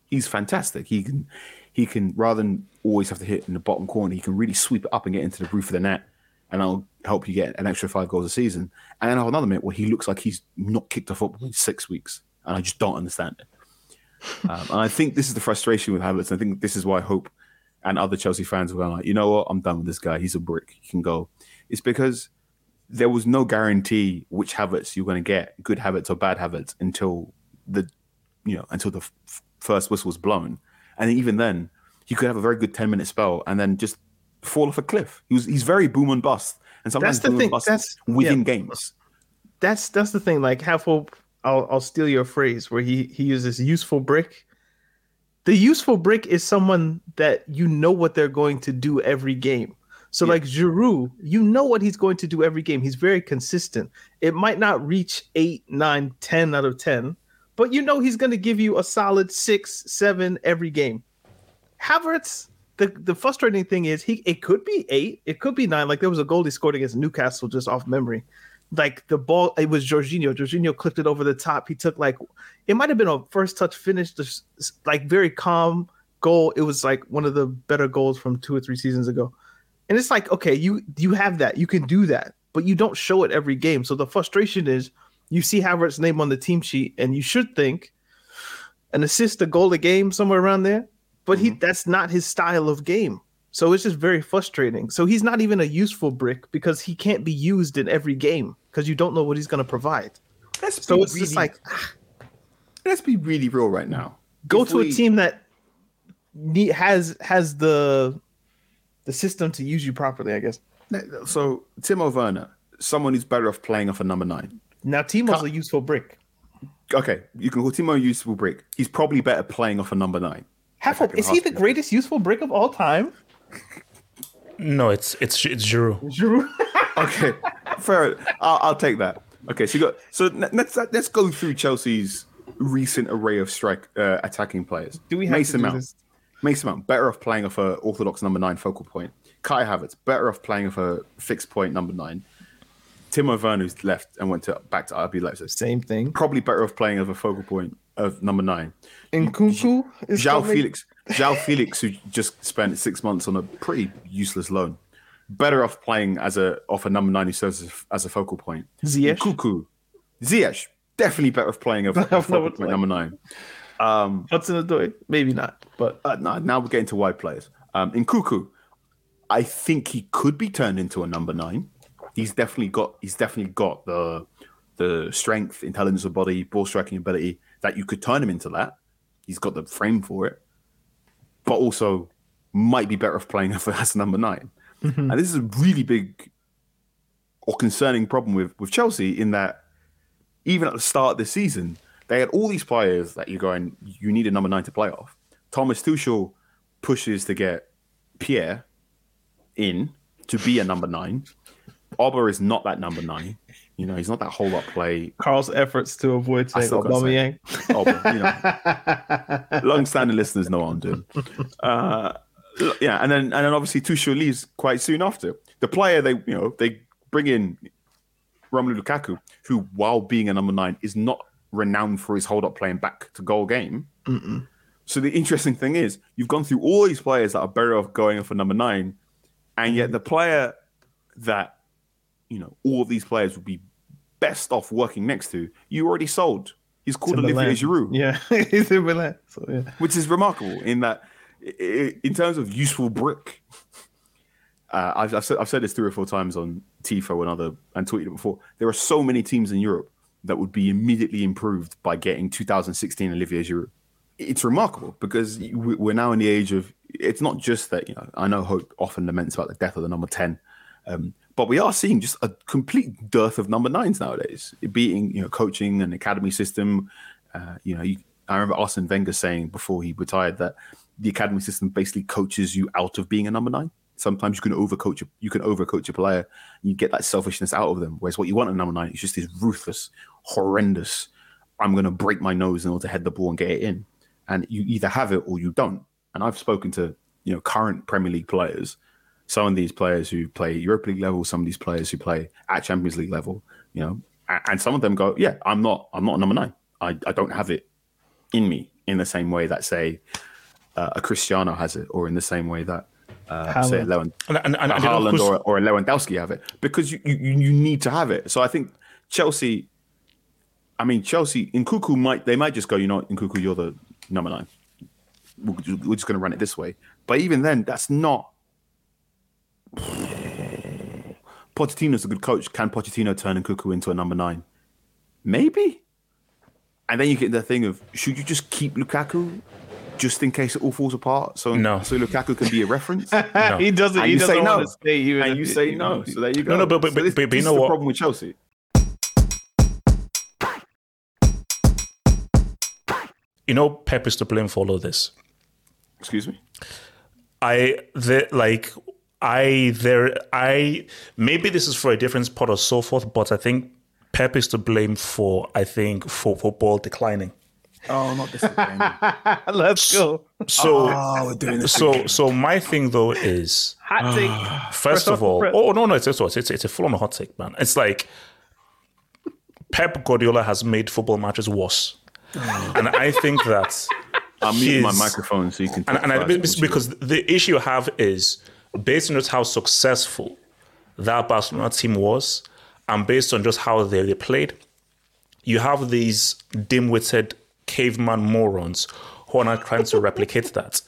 He's fantastic. He can, he can rather than always have to hit in the bottom corner, he can really sweep it up and get into the roof of the net, and I'll help you get an extra five goals a season. And then I have another minute where he looks like he's not kicked a football in six weeks, and I just don't understand it. Um, and I think this is the frustration with Havertz. I think this is why Hope and other Chelsea fans were going like, you know what, I'm done with this guy. He's a brick. He can go. It's because there was no guarantee which Havertz you're going to get, good Havertz or bad Havertz, until the, you know, until the f- first whistle was blown. And even then, he could have a very good 10 minute spell and then just fall off a cliff. He was, he's very boom and bust. And sometimes the boom thing, and bust that's- within yeah. games. That's that's the thing. Like Have Hope. I'll I'll steal your phrase where he he uses useful brick. The useful brick is someone that you know what they're going to do every game. So like Giroud, you know what he's going to do every game. He's very consistent. It might not reach eight, nine, ten out of ten, but you know he's going to give you a solid six, seven every game. Havertz, the the frustrating thing is he it could be eight, it could be nine. Like there was a goal he scored against Newcastle just off memory. Like the ball, it was Jorginho. Jorginho clipped it over the top. He took like it might have been a first touch finish, just like very calm goal. It was like one of the better goals from two or three seasons ago. And it's like, okay, you you have that, you can do that, but you don't show it every game. So the frustration is you see Havertz's name on the team sheet, and you should think an assist, a goal a game, somewhere around there. But he that's not his style of game. So it's just very frustrating. So he's not even a useful brick because he can't be used in every game because you don't know what he's going to provide. let's So it's just really- like ah, let's be really real right now. go If to we- a team that need, has has the the system to use you properly. I guess. So Timo Werner, someone who's better off playing off a number nine. Now Timo's Cut. a useful brick. Okay, you can call Timo a useful brick. He's probably better playing off a number nine. Half is he the greatest useful brick of all time? No, it's it's it's Giroud. Giroud. *laughs* Okay, fair. I'll, I'll take that. Okay, so you got so let's let's go through Chelsea's recent array of strike uh, attacking players. Do we have Mason to do Mount? this? Mason Mount better off playing off a orthodox number nine focal point. Kai Havertz better off playing off a fixed point number nine. Timo Werner who's left and went to back to RB Leipzig. Same thing. Probably better off playing off a focal point of number nine. Nkunku is Zhao coming. Felix, João Félix, who just spent six months on a pretty useless loan, better off playing as a off a number nine who serves as a, as a focal point. Ziyech. Nkunku, Ziyech, definitely better off playing a *laughs* Off focal number point nine. number nine. Hudson Odoi, maybe not, but Uh, no, now we're getting to wide players. Um, Nkunku, I think he could be turned into a number nine. He's definitely got he's definitely got the the strength, intelligence of body, ball striking ability that you could turn him into that. He's got the frame for it, but also might be better off playing *laughs* as a number 9 mm-hmm. And this is a really big or concerning problem with with Chelsea in that even at the start of the season, they had all these players that you're going, you need a number nine to play off. Thomas Tuchel pushes to get Pierre in to be a number nine. Oba is not that number nine. You know, he's not that whole up play. Carl's efforts to avoid saying gotta say- Aubameyang. Oba, you know, *laughs* long-standing listeners know what I'm doing. Uh, yeah, and then and then obviously Tuchel leaves quite soon after. The player they you know they bring in Romelu Lukaku, who while being a number nine is not renowned for his hold-up playing back to goal game. So the interesting thing is, you've gone through all these players that are better off going for number nine, and yet the player that you know all of these players would be best off working next to, you already sold. He's called Olivier Milan. Giroud, Yeah, *laughs* he's in Milan. So yeah. which is remarkable in that, in terms of useful brick. Uh, I've, I've, said, I've said this three or four times on Tifo and other and tweeted it before. There are so many teams in Europe that would be immediately improved by getting 2016 Olivier Giroud. It's remarkable because we- we're now in the age of. It's not just that you know. I know Hope often laments about the death of the number 10, um, but we are seeing just a complete dearth of number nines nowadays. Being you know coaching and academy system. Uh, you know, you, I remember Arsene Wenger saying before he retired that the academy system basically coaches you out of being a number nine. Sometimes you can overcoach you can overcoach a player, you get that selfishness out of them. Whereas what you want in a number nine is just this ruthless, horrendous. I'm going to break my nose in order to head the ball and get it in, and you either have it or you don't. And I've spoken to you know current Premier League players, some of these players who play Europa League level, some of these players who play at Champions League level, you know, and some of them go, yeah, I'm not, I'm not a number nine. I, I don't have it in me in the same way that say uh, a Cristiano has it, or in the same way that uh, say a Lewand, And, and, and, and Haaland or, or a Lewandowski have it because you, you you need to have it. So I think Chelsea. I mean, Chelsea Nkunku might they might just go, you know, Nkunku, you're the number nine. We're we're just going to run it this way. But even then, that's not. *sighs* Pochettino's a good coach. Can Pochettino turn Nkunku into a number nine? Maybe. And then you get the thing of should you just keep Lukaku just in case it all falls apart? So No. so Lukaku can be a reference. *laughs* No. he doesn't. And he you doesn't say want no. to stay. Even and you say no. So there you go. no, no, but- but- So this, but- but this you know is the what? problem with Chelsea. you know Pep is to blame for all of this. Excuse me. I the like I there I maybe this is for a different pot or so forth, but I think Pep is to blame for I think for football declining. Oh, not this again. *laughs* Let's go. So oh, we're doing this. so so my thing though is Hot take. Ah. first off of all, oh no no it's it's it's, it's a full on hot take, man. It's like Pep Guardiola has made football matches worse, oh. and I think that *laughs* I'm muting my microphone so you can. and, and I, fast be- once you- because the issue I have is based on just how successful that Barcelona team was, and based on just how they, they played, you have these dim-witted caveman morons who are now trying to replicate that.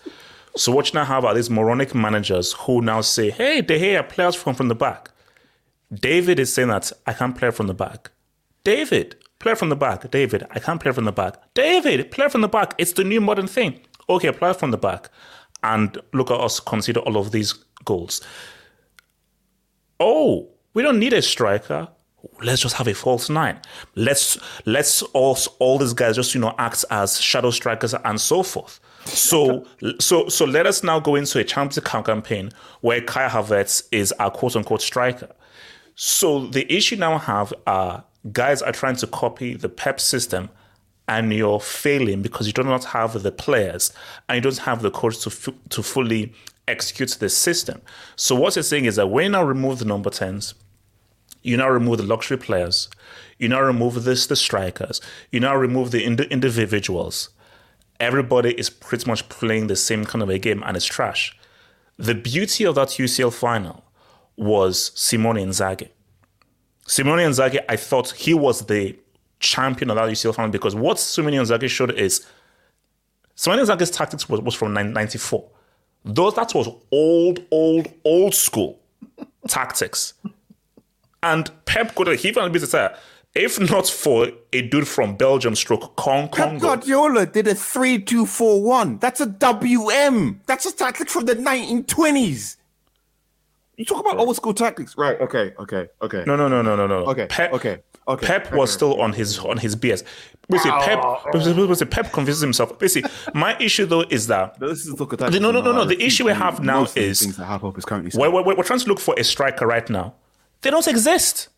So what you now have are these moronic managers who now say, "Hey, De Gea players from from the back." David is saying that I can't play from the back. David, Play from the back. David, I can't play from the back. David, play from the back. It's the new modern thing. Okay, play from the back. And look at us consider all of these goals. Oh, we don't need a striker. Let's just have a false nine. Let's let's all all these guys just you know act as shadow strikers and so forth. So so so let us now go into a Champions League campaign where Kai Havertz is our quote unquote striker. So the issue now have are guys are trying to copy the Pep system and you're failing because you do not have the players and you don't have the coach to f- to fully execute the system. So what you're saying is that when now remove the number 10s, you now remove the luxury players, you now remove this the strikers, you now remove the ind- individuals. Everybody is pretty much playing the same kind of a game and it's trash. The beauty of that UCL final was Simone Inzaghi. Simone Inzaghi, I thought he was the champion of that UCL final because what Simone Inzaghi showed is Simone Inzaghi's tactics was, was from 94. Those that was old, old, old school *laughs* tactics. And Pep could have even been say, if not for a dude from Belgium stroke Kong Pep. Guardiola did a 3 2 4 1. That's a WM. That's a tactic from the 1920s. You talk about old school tactics. Right. Okay. Okay. Okay. No, no, no, no, no, no. Okay, Pep, okay, okay, Pep was still on his on his BS. Basically, Pep, basically, Pep convinces himself. Basically, my issue though is that This is at No, no, no, no. The issue we have now Most is- things that Hapop is currently we're, we're, we're trying to look for a striker right now. They don't exist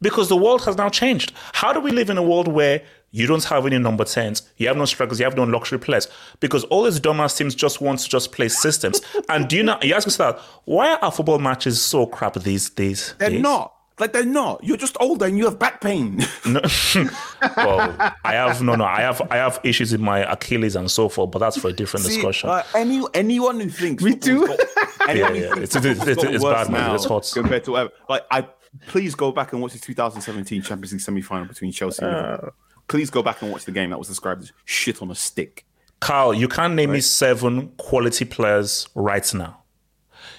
because the world has now changed. How do we live in a world where you don't have any number 10s, you have no strikers, you have no luxury players? Because all these dumbass teams just want to just play systems. *laughs* and do you know, you ask yourself, why are football matches so crap these days? They're days? not. Like they're not. You're just older and you have back pain. *laughs* No, *laughs* well, I have no, no. I have, I have issues in my Achilles and so forth, but that's for a different See, discussion. uh, any anyone who thinks Me too. football's got- Yeah, yeah. thinks It's- it's- it's- it's bad, man. It's hot. compared to whatever. Like I please go back and watch the 2017 Champions League semi-final between Chelsea and Uh. Please go back and watch the game that was described as shit on a stick. Carl, you can't name me seven quality players right now.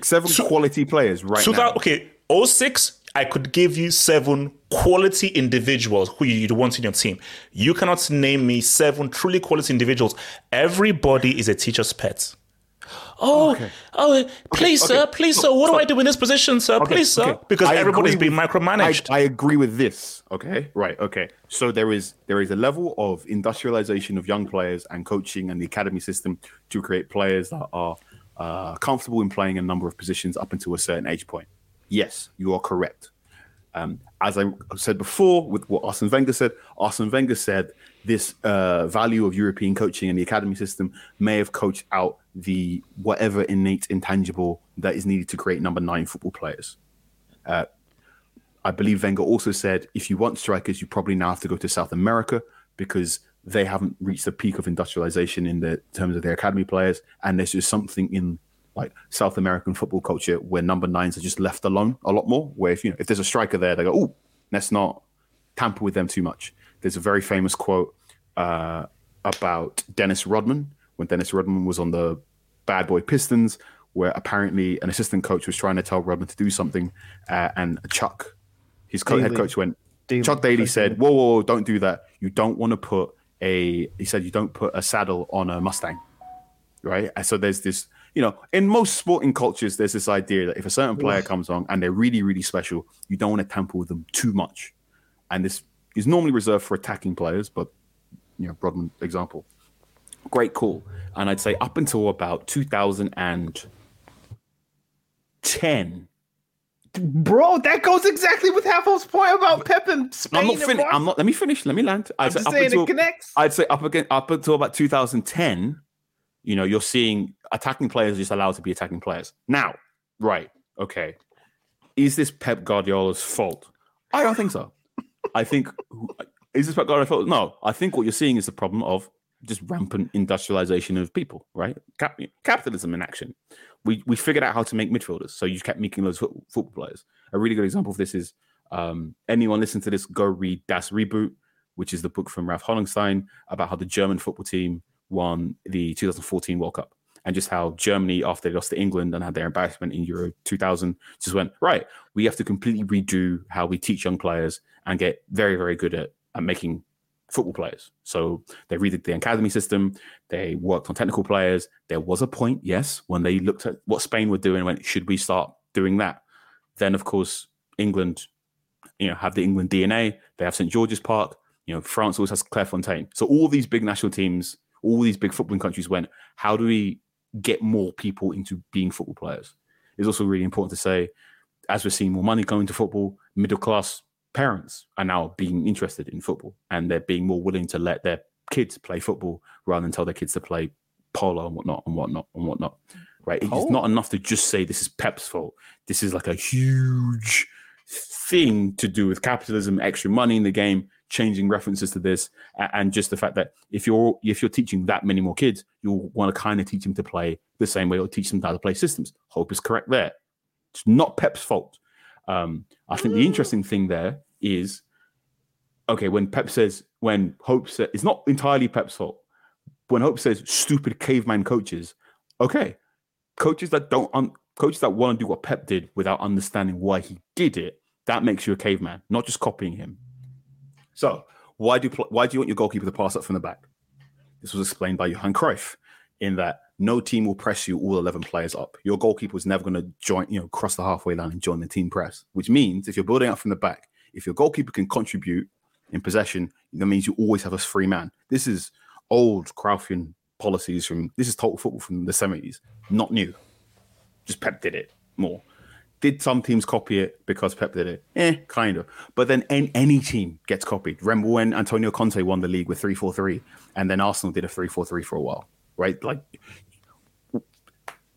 Seven quality players right So now. that okay, 06, I could give you seven quality individuals who you'd want in your team. You cannot name me seven truly quality individuals. Everybody is a teacher's pet. Oh, oh, please, okay. sir, please, sir. What do I do in this position, sir? please, sir. okay. Because I everybody's being with- micromanaged. I, I agree with this. Okay, right. Okay, so there is there is a level of industrialization of young players and coaching and the academy system to create players that are uh, comfortable in playing a number of positions up until a certain age point. Yes, you are correct. Um, as I said before, with what Arsene Wenger said, Arsene Wenger said this uh, value of European coaching and the academy system may have coached out the whatever innate intangible that is needed to create number nine football players. Uh, I believe Wenger also said if you want strikers, you probably now have to go to South America because they haven't reached the peak of industrialization in the terms of their academy players, and there's just something in like South American football culture where number nines are just left alone a lot more. Where if you know if there's a striker there, they go, "Oh, let's not tamper with them too much." There's a very famous quote uh, about Dennis Rodman when Dennis Rodman was on the Bad Boy Pistons, where apparently an assistant coach was trying to tell Rodman to do something, uh, and Chuck, his co- head coach, went. Daly. Chuck Daly said, "Whoa, whoa, whoa, don't do that. You don't want to put a." He said, "You don't put a saddle on a Mustang." right? And so there's this, you know, in most sporting cultures, there's this idea that if a certain player comes on and they're really, really special, you don't want to tamper with them too much. And this is normally reserved for attacking players, but you know, Rodman example, great call. And I'd say up until about 2010, Bro, that goes exactly with Half's point about Pep and Spain. I'm not finished. I'm not. Let me finish. Let me land. I'd I'm say saying until- it connects. I'd say up again up until about 2010, you know, you're seeing attacking players are just allowed to be attacking players. Now, right, okay. Is this Pep Guardiola's fault? I don't think so. I think is this Pep Guardiola's fault? No, I think what you're seeing is the problem of just rampant industrialization of people, right? Cap- capitalism in action. We we figured out how to make midfielders, so you kept making those foot, football players. A really good example of this is um, anyone listen to this, go read Das Reboot, which is the book from Ralph Honigstein about how the German football team won the 2014 World Cup and just how Germany, after they lost to England and had their embarrassment in Euro 2000, just went, right, we have to completely redo how we teach young players and get very, very good at at making football players. So they redid the academy system. They worked on technical players. There was a point, yes, when they looked at what Spain were doing. Went, should we start doing that? Then, of course, England, you know, have the England DNA. They have St George's Park. You know, France always has Clairefontaine. So all these big national teams, all these big footballing countries went. How do we get more people into being football players? It's also really important to say, as we're seeing more money going to football, middle class parents are now being interested in football and they're being more willing to let their kids play football rather than tell their kids to play polo and whatnot and whatnot and whatnot. Right? It's Oh. not enough to just say this is Pep's fault. This is like a huge thing to do with capitalism, extra money in the game, changing references to this, and just the fact that if you're if you're teaching that many more kids, you'll want to kind of teach them to play the same way or teach them how to play systems. Hope is correct there. It's not Pep's fault. Um, I think the interesting thing there is okay when Pep says when Hope says it's not entirely Pep's fault. When Hope says stupid caveman coaches, okay, coaches that don't un- coaches that want to do what Pep did without understanding why he did it, that makes you a caveman, not just copying him. So why do pl- why do you want your goalkeeper to pass up from the back? This was explained by Johan Cruyff in that no team will press you all 11 players up. Your goalkeeper is never going to join, you know, cross the halfway line and join the team press, which means if you're building up from the back, if your goalkeeper can contribute in possession, that means you always have a free man. This is old Cruyffian policies from this is total football from the 70s, not new. Just Pep did it more. Did some teams copy it because Pep did it? Eh, kind of. But then any, any team gets copied. Remember when Antonio Conte won the league with 3 4 3, and then Arsenal did a 3 4 3 for a while, right? Like,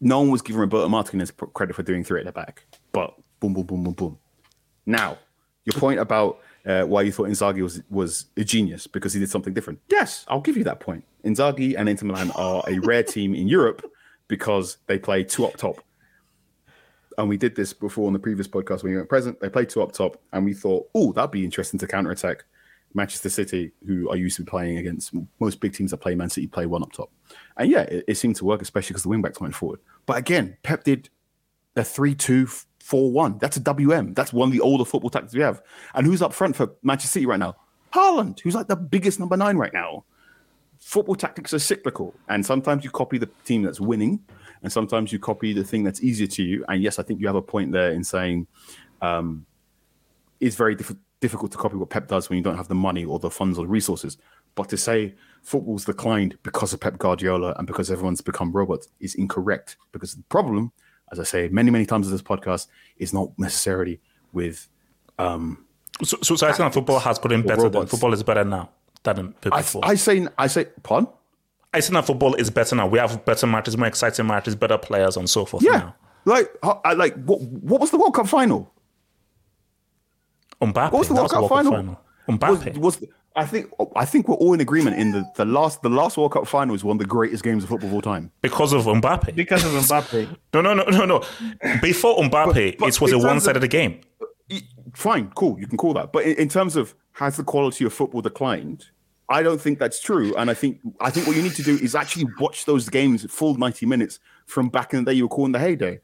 no one was giving Roberto Martinez credit for doing three at the back. But boom, boom, boom, boom, boom. Now, your point about uh, why you thought Inzaghi was was a genius because he did something different. Yes, I'll give you that point. Inzaghi and Inter Milan are a rare team in Europe because they play two up top. And we did this before on the previous podcast when you weren't present. They played two up top, and we thought, oh, that'd be interesting to counter attack Manchester City, who are used to playing against most big teams that play Man City, play one up top. And yeah, it, it seemed to work, especially because the wing backs went forward. But again, Pep did a 3 2 4 1. That's a WM. That's one of the older football tactics we have. And who's up front for Manchester City right now? Haaland, who's like the biggest number nine right now. Football tactics are cyclical. And sometimes you copy the team that's winning, and sometimes you copy the thing that's easier to you. And yes, I think you have a point there in saying um, it's very diff- difficult to copy what Pep does when you don't have the money or the funds or the resources. But to say football's declined because of Pep Guardiola and because everyone's become robots is incorrect. Because the problem, as I say many, many times in this podcast, is not necessarily with. Um, So, so, I think football has gotten better. Than, football is better now than I, before. I say, I say, pardon? I think that football is better now. We have better matches, more exciting matches, better players, and so forth. Yeah, Now. like, I, like what? What was the World Cup final? Mbappe. What was the World Cup World Cup final? Mbappe. Was, was I think I think we're all in agreement in the, the last the last World Cup final is one of the greatest games of football of all time. because of Mbappe. because of Mbappe. *laughs* No, no, no, no, no. Before Mbappe, but it was in a terms of- one-sided game. Fine, cool, you can call that. But in, in terms of has the quality of football declined? I don't think that's true. And I think I think what you need to do is actually watch those games full ninety minutes from back in the day you were calling the heyday.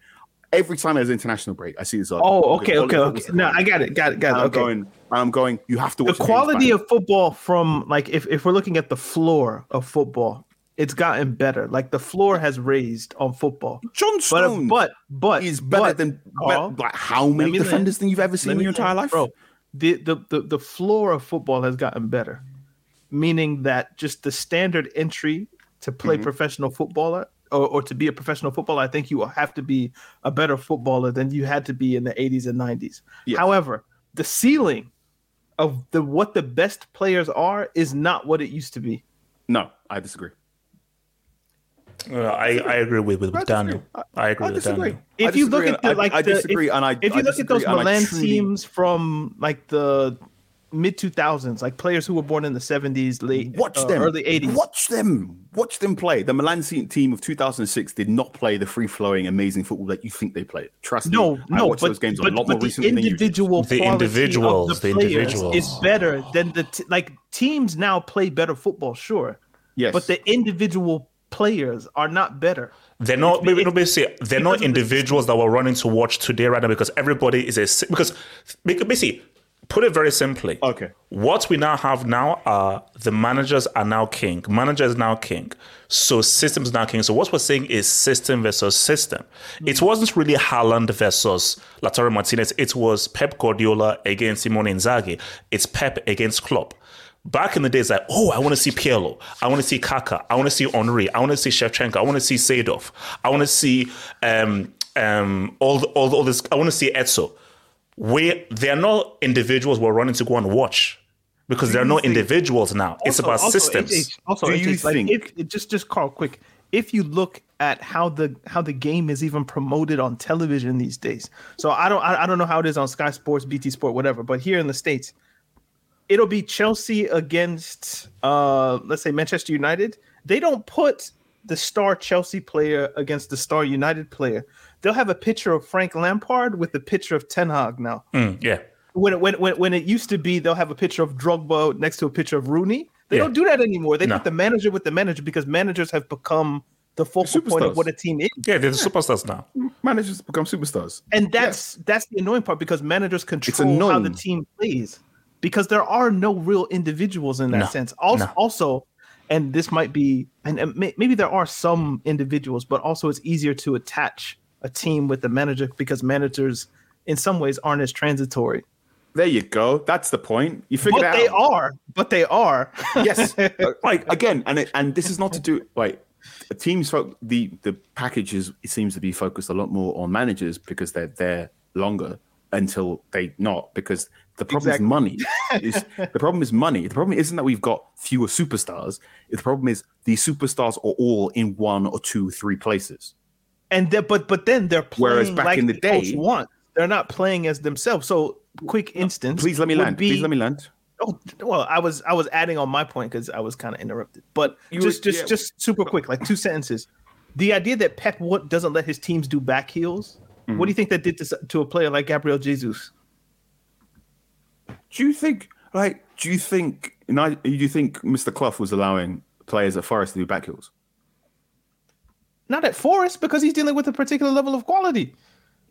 Every time there's international break, I see this. Oh, okay, okay, okay. No, I got it, got it, got it. I'm Okay. going. I'm going. You have to the quality of football from like if, if we're looking at the floor of football, it's gotten better. Like the floor has raised on football. John But Stones but but is better but, than Carl, like how many defenders than you've ever seen in your entire life, bro. The, the the the floor of football has gotten better, meaning that just the standard entry to play Mm-hmm. professional footballer or, or to be a professional footballer, I think you will have to be a better footballer than you had to be in the 80s and 90s. Yes. However, the ceiling of the what the best players are is not what it used to be. No, I disagree. Uh, I, I agree with, with, I with Daniel. disagree. I agree I with disagree. Daniel. If you look at the, like I the, disagree, if, and I- if you I look at those disagree, and I Milan teams from like the mid 2000s, like players who were born in the 70s, late Watch uh, them. early 80s. Watch them. Watch them play. The Milan team of 2006 did not play the free flowing, amazing football that you think they played. Trust No, me. I no, watched but, those games but, a lot but more the recently than you. individual The quality individuals, of the, the individuals. is better than the t- like teams now play better football, sure, Yes. but the individual players are not better. They're not. be- Maybe, no, basically, they're not because of the individuals that we're running to watch today, right now, because everybody is a si- because because basically Put it very simply. Okay. What we now have now are the managers are now king. Manager is now king. So systems now king. So what we're saying is system versus system. It wasn't really Haaland versus Lautaro Martinez. It was Pep Guardiola against Simone Inzaghi. It's Pep against Klopp. Back in the days, like, oh, I want to see Pirlo. I want to see Kaka. I want to see Henry. I want to see Shevchenko. I want to see Seedorf. I want to see um, um, all, the, all, the- all this. I want to see Eto'o where they're not individuals we're running to go and watch because there are not individuals now. it's about systems. AJ, also, Do AJ, you like, think- if, it- just just Carl, quick. If you look at how the how the game is even promoted on television these days, so I don't I, I don't know how it is on Sky Sports, BT Sport, whatever, but here in the states, it'll be Chelsea against uh let's say Manchester United. They don't put the star Chelsea player against the star United player. They'll have a picture of Frank Lampard with the picture of Ten Hag now Mm, yeah. when it, when when when it used to be they'll have a picture of Drogba next to a picture of Rooney. They Yeah. don't do that anymore. They No. put the manager with the manager because managers have become the focal point of what a team is. Yeah, they're the superstars now. Managers become superstars. And that's that's the annoying part because managers control how the team plays. Because there are no real individuals in that No. sense. Also, No. also, and this might be, and, and maybe there are some individuals, but also it's easier to attach a team with the manager because managers, in some ways, aren't as transitory. There you go. That's the point. You figured But it they are. But they are. yes *laughs* like again and it, and this is not to do like teams the the package is it seems to be focused a lot more on managers because they're there longer until they not because the problem Exactly. is money is the problem is money the problem isn't that we've got fewer superstars the problem is the superstars are all in one or two three places and then but but then they're playing Whereas back like in the the day- want. They're not playing as themselves. So quick instance. please let me land Be, please let me land Oh, well, I was I was adding on my point because I was kind of interrupted. But You just were- just yeah. just super quick, like two sentences. The idea that Pep would doesn't let his teams do back heels. Mm-hmm. What do you think that did to, to a player like Gabriel Jesus? do you think like do you think and I- do you think Mr. Clough was allowing players at Forest to do back heels Not at Forest because he's dealing with a particular level of quality.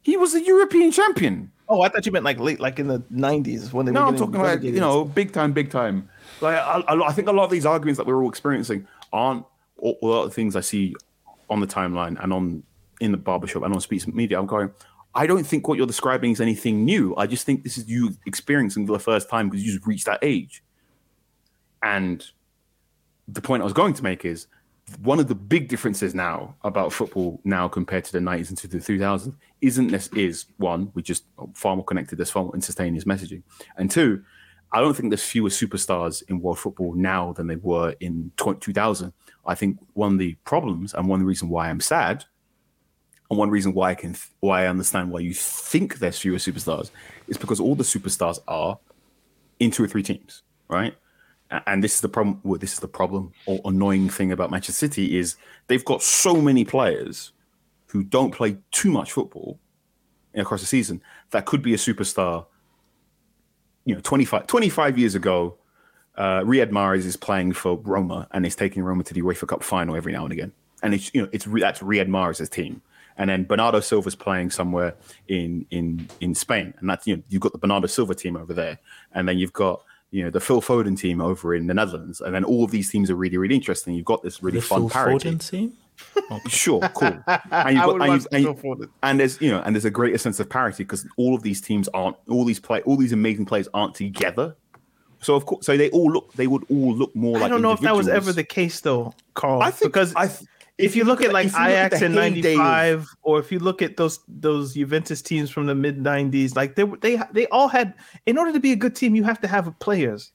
he was a European champion Oh, I thought you meant like late, like in the '90s when they were. No, were I'm talking about you know, big time, big time. Like I, I think a lot of these arguments that we're all experiencing aren't a a lot of things I see on the timeline and on in the barbershop and on speech media. I'm going. I don't think what you're describing is anything new. I just think this is you experiencing for the first time because you've reached that age. And the point I was going to make is one of the big differences now about football now compared to the 90s and to the 2000s isn't this is one we just far more connected there's far more instantaneous messaging. And two i don't think there's fewer superstars in world football now than they were in 2000 i think one of the problems and one reason why i'm sad and one reason why i can why i understand why you think there's fewer superstars is because all the superstars are in two or three teams right and this is the problem. Well, this is the problem or annoying thing about Manchester City is they've got so many players who don't play too much football across the season that could be a superstar. You know, 25, 25 years ago, uh, Riyad Mahrez is playing for Roma and is taking Roma to the UEFA Cup final every now and again, and it's you know it's that's Riyad Mahrez's team. And then Bernardo Silva's playing somewhere in in in Spain, and that's you know you've got the Bernardo Silva team over there, and then you've got you know the Phil Foden team over in the Netherlands, and then all of these teams are really really interesting. You've got this really The fun Phil parity. Foden team? Sure, cool. *laughs* And, I you've would got, and, watch you- and, Phil you- Foden. and there's you know and there's a greater sense of parity because all of these teams aren't all these play all these amazing players aren't together. So of course, so they all look they would all look more like. I don't know if that was ever the case though, Carl. I think because I th- if you look at like if you look at Ajax in '95, or if you look at those those Juventus teams from the mid '90s, like they they they all had. In order to be a good team, you have to have players.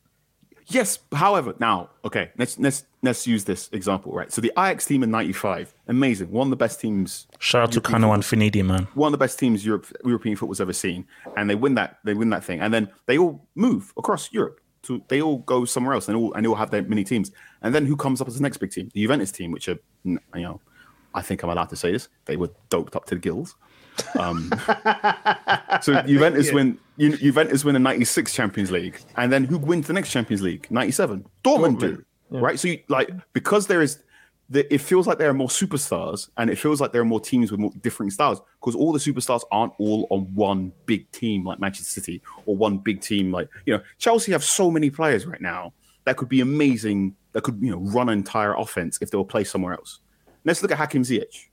Yes, however, now okay, let's let's let's use this example, right? So the Ajax team in '95, amazing, one of the best teams, Shout out to Kanu and Finidi, man. one of the best teams Europe European football's ever seen, and they win that they win that thing, and then they all move across Europe. To, they all go somewhere else, and all and they all have their mini teams. And then who comes up as the next big team? The Juventus team, which are you know, I think I'm allowed to say this. They were doped up to the gills. Um, *laughs* so Juventus win Ju- Juventus win the '96 Champions League, and then who wins the next Champions League? '97. Dortmund, do right. So you, like because there is that it feels like there are more superstars and it feels like there are more teams with more differing styles because all the superstars aren't all on one big team like Manchester City or one big team like you know Chelsea have so many players right now that could be amazing that could you know run an entire offense if they were placed somewhere else. Let's look at Hakim Ziyech.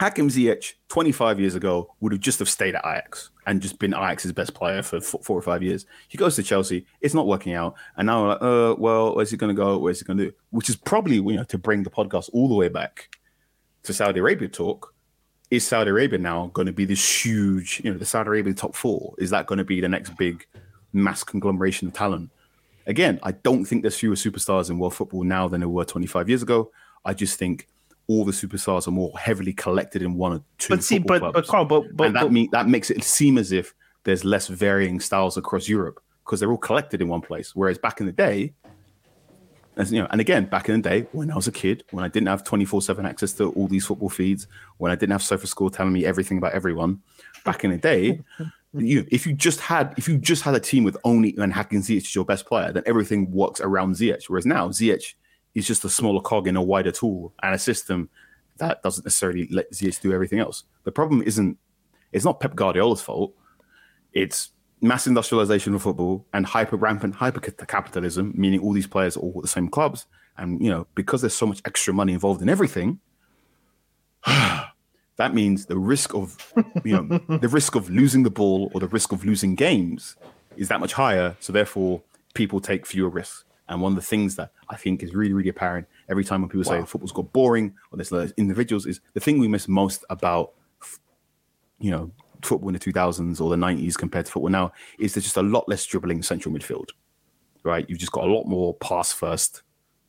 Hakim Ziyech 25 years ago would have just have stayed at Ajax and just been Ajax's best player for four or five years. He goes to Chelsea, it's not working out, and now we're like, uh, well, where's he going to go? Where's he going to do? Which is probably you know to bring the podcast all the way back to Saudi Arabia talk. Is Saudi Arabia now going to be this huge, you know, the Saudi Arabia top four? Is that going to be the next big mass conglomeration of talent? Again, I don't think there's fewer superstars in world football now than there were 25 years ago. I just think all the superstars are more heavily collected in one or two. But see, but clubs. but Carl, but but, and that but mean that makes it seem as if there's less varying styles across Europe because they're all collected in one place. Whereas back in the day, as you know, and again, back in the day when I was a kid, when I didn't have 24-7 access to all these football feeds, when I didn't have SofaScore telling me everything about everyone, back in the day, you if you just had if you just had a team with only and Hakim Ziyech is your best player, then everything works around Ziyech. Whereas now Ziyech is just a smaller cog in a wider tool and a system that doesn't necessarily let Ziyech do everything else. The problem isn't it's not Pep Guardiola's fault. It's mass industrialization of football and hyper rampant hyper capitalism, meaning all these players are all at the same clubs. And you know, because there's so much extra money involved in everything, *sighs* that means the risk of you know *laughs* the risk of losing the ball or the risk of losing games is that much higher. So therefore, people take fewer risks. And one of the things that I think is really, really apparent every time when people say football's got boring or there's individuals is the thing we miss most about, you know, football in the 2000s or the 90s compared to football now is there's just a lot less dribbling central midfield, right? You've just got a lot more pass first,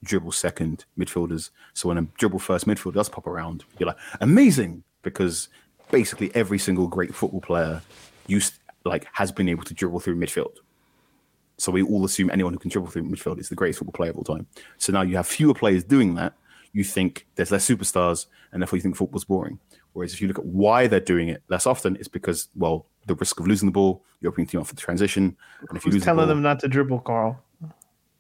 dribble second midfielders. So when a dribble first midfielder does pop around, you're like, amazing, because basically every single great football player used like has been able to dribble through midfield. So we all assume anyone who can dribble through midfield is the greatest football player of all time. So now you have fewer players doing that. You think there's less superstars, and therefore you think football's boring. Whereas if you look at why they're doing it less often, it's because well, the risk of losing the ball, you're opening team up for the transition, and if you who's lose the telling ball, them not to dribble, Carl?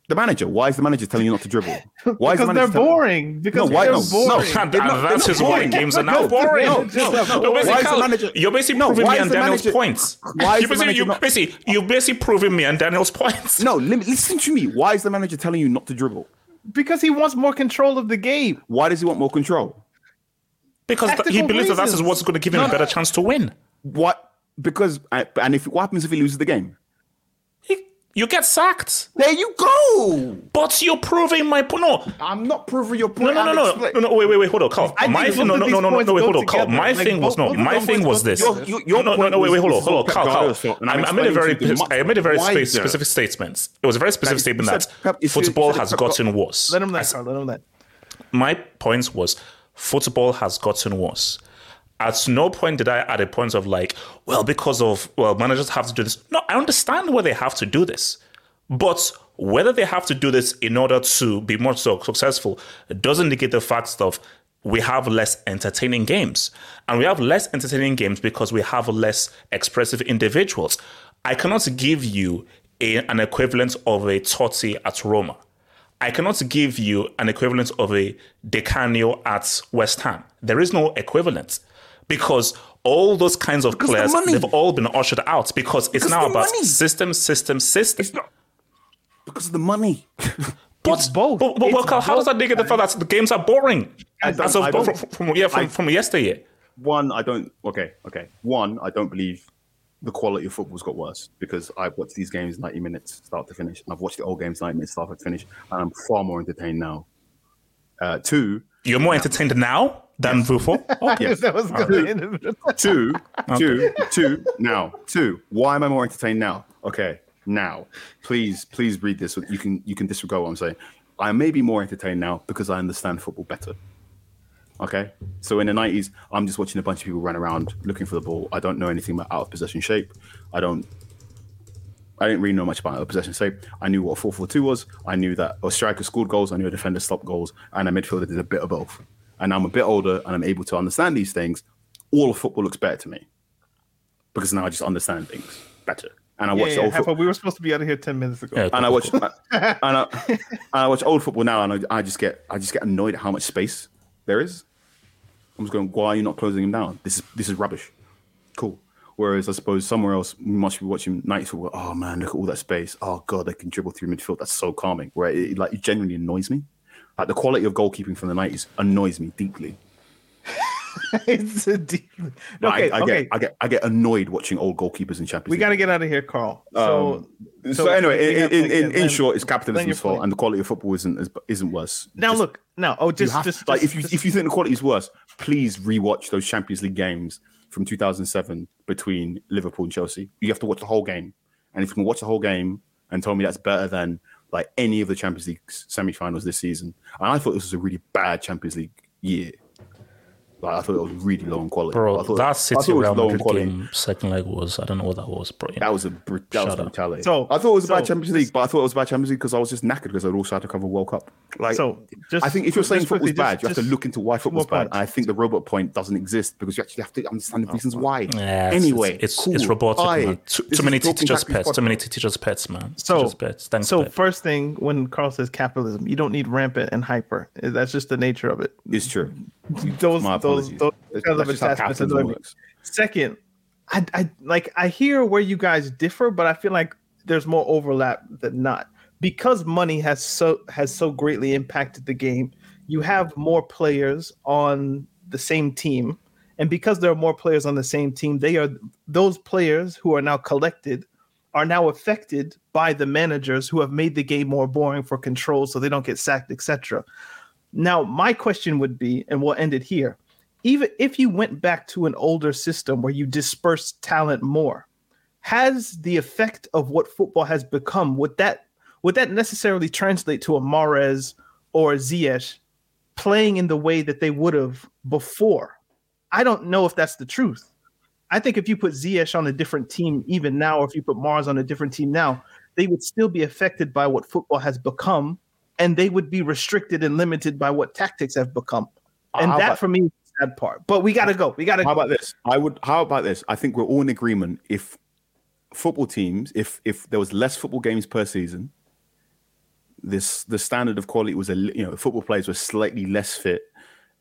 The manager. Why is the manager telling you not to dribble? *laughs* Why is the because they're boring. Because No, why- they're no, no, boring. And, They're not- and they're that not is why games are now boring. no, no, no. You're Why is basically, the manager- you're basically proving why me and Daniel's manager- points. why is you're the basically, manager you, not- basically, you're basically proving me and Daniel's points. No, listen to me. Why is the manager telling you not to dribble? Because he wants more control of the game. Why does he want more control? Because th- he Tactical believes that that is what's going to give him a better chance to win. What? Because and if what happens if he loses the game? He- You get sacked. There you go. But you're proving my point. No, I'm not proving your no, point. no, no, I'm no, expla- no, no, wait, wait, wait, hold on, Carl. I think My both thing, no, no, no, no, no, wait, hold on, Carl. My thing was both- no, my thing was this. together. Your- your no, no, no, wait, was wait, hold on, hold on, Pep Carl, Carl. Guardiola's fault, and I, made a very, explaining to you the I made a very specific statement. It was a very specific statement that Pep- if you- football has gotten worse. Let him I that. Let him that. my point was football has gotten worse. At no point did I at a point of like, well, because of well, managers have to do this. No, I understand why they have to do this, but whether they have to do this in order to be more so successful doesn't negate the fact of we have less entertaining games, and we have less entertaining games because we have less expressive individuals. I cannot give you a, an equivalent of a Totti at Roma. I cannot give you an equivalent of a Di Canio at West Ham. There is no equivalent because all those kinds of of the players money. they've all been ushered out because it's Because now about money. system, system, system. It's not because of the money. *laughs* But, It's both. But, but, but It's how does that negate the fact that the games are boring? I As of from, from, from- yeah, from, I- from yesteryear. One, I don't. Okay, okay. One, I don't believe the quality of football's got worse because I've watched these games 90 minutes start to finish, and I've watched the old games 90 minutes start to finish, and I'm far more entertained now. Uh, two, You're more entertained now than before. *laughs* Okay. Yes. that was good. two, *laughs* two, two. Now, two. Why am I more entertained now? Okay, now, please, please read this. You can you can disregard what I'm saying. I may be more entertained now because I understand football better. Okay, so in the '90s, I'm just watching a bunch of people run around looking for the ball. I don't know anything about out of possession shape. I don't. I didn't really know much about out of possession shape. I knew what a 4-4-2 was. I knew that a striker scored goals. I knew a defender stopped goals, and a midfielder did a bit of both. And I'm a bit older, and I'm able to understand these things. All of football looks better to me because now I just understand things better. and I Yeah, watch yeah, old half- football. we were supposed to be out of here ten minutes ago. Yeah, and I watch *laughs* and I, and I watch old football now, and I, I just get I just get annoyed at how much space there is. I'm just going, why are you not closing him down? This is this is rubbish. Cool. Whereas I suppose somewhere else we must be watching nights football. Oh man, look at all that space. Oh god, they can dribble through midfield. That's so calming. Where it, like it genuinely annoys me. Like the quality of goalkeeping from the nineties annoys me deeply. *laughs* it's a deep. Okay, I, I okay. get I get I get annoyed watching old goalkeepers in Champions we League. got to get out of here, Carl. So, Um, so, anyway, in, in, in, in short, it's capitalism's fault, and the quality of football isn't is- isn't worse. now Just- look, now oh, just have- just like just- if you just- if you think the quality is worse, please rewatch those Champions League games from 2007 between Liverpool and Chelsea. You have to watch the whole game, and if you can watch the whole game and tell me that's better than like any of the Champions League semi-finals this season, and I thought this was a really bad Champions League year. Like I thought it was really low in quality. I Bro, thought, that City thought Real Madrid quality. game second leg was I don't know what that was, bro. That was a br- that was Shut up. brutality. So- I thought it was about Champions League, but I thought it was about Champions League because I was just knackered because I'd also had to cover World Cup. Like, So, just- I think if you're saying quickly, football's bad, just- you have to look into why football's more bad. And I think the robot point doesn't exist because you actually have to understand the oh, reasons why. Yeah, anyway, it's it's, cool. it's robotic, Bye. man. Too, too many is teachers' Tactics pets. Too podcast. many teachers' pets, man. So, teachers' pets. Thanks, so Pep. first thing when Carl says capitalism, you don't need rampant and hyper. That's just the nature of it. It's true. *laughs* Those My those those That's- of that's just how attachments annoy me. works. Second, I, I like I hear where you guys differ, but I feel like there's more overlap than not because money has so has so greatly impacted the game. You have more players on the same team, and because there are more players on the same team, they are those players who are now collected are now affected by the managers who have made the game more boring for control, so they don't get sacked, etc. Now, my question would be, and we'll end it here even if you went back to an older system where you dispersed talent more, has the effect of what football has become would that would that necessarily translate to a Mahrez or a Ziyech playing in the way that they would have before? I don't know if that's the truth. I think if you put Ziyech on a different team even now, or if you put Mahrez on a different team now, they would still be affected by what football has become, and they would be restricted and limited by what tactics have become. And How that about- for me is the sad part. But we gotta go. We gotta How go. about this? I would. How about this? I think we're all in agreement. If football teams, if if there was less football games per season, this the standard of quality was a you know football players were slightly less fit,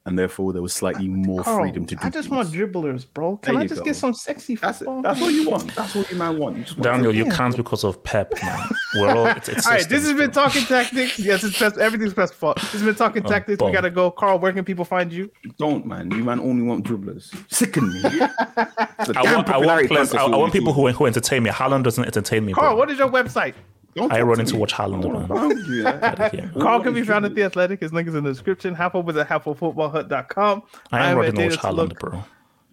and therefore there was slightly more Carl, freedom to do. I just things. want dribblers, bro. Can There I just go. get some sexy That's football? it. That's all you want. That's all you man want. You just want Daniel, you can't because of Pep, man. We're all. It's, it's All right, this has been bro. talking tactics. Yes, it's best. Everything's best fault. This has been talking oh, tactics. We gotta go. Carl, where can people find you? Don't man. You man only want dribblers. Sicken me. *laughs* I want, I want, players, I, I want people who, who entertain me. Haaland doesn't entertain me, Carl, bro. what is your website? I run into watch Haaland, man. Yeah. *laughs* Carl can be found at The Athletic. His link is in the description. Have Hope is at halffootballhut.com. I am at running to Data watch to Haaland, Look. bro.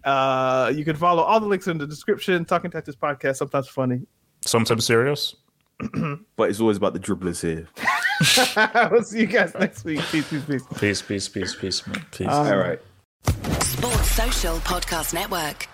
Uh, you can follow all the links in the description. Talking Tactics podcast, sometimes funny. Sometimes serious. *clears throat* But it's always about the dribblers here. *laughs* we'll see you guys next week. Peace, peace, peace. Peace, peace, peace, peace, man. Peace. All right. Sports Social Podcast Network.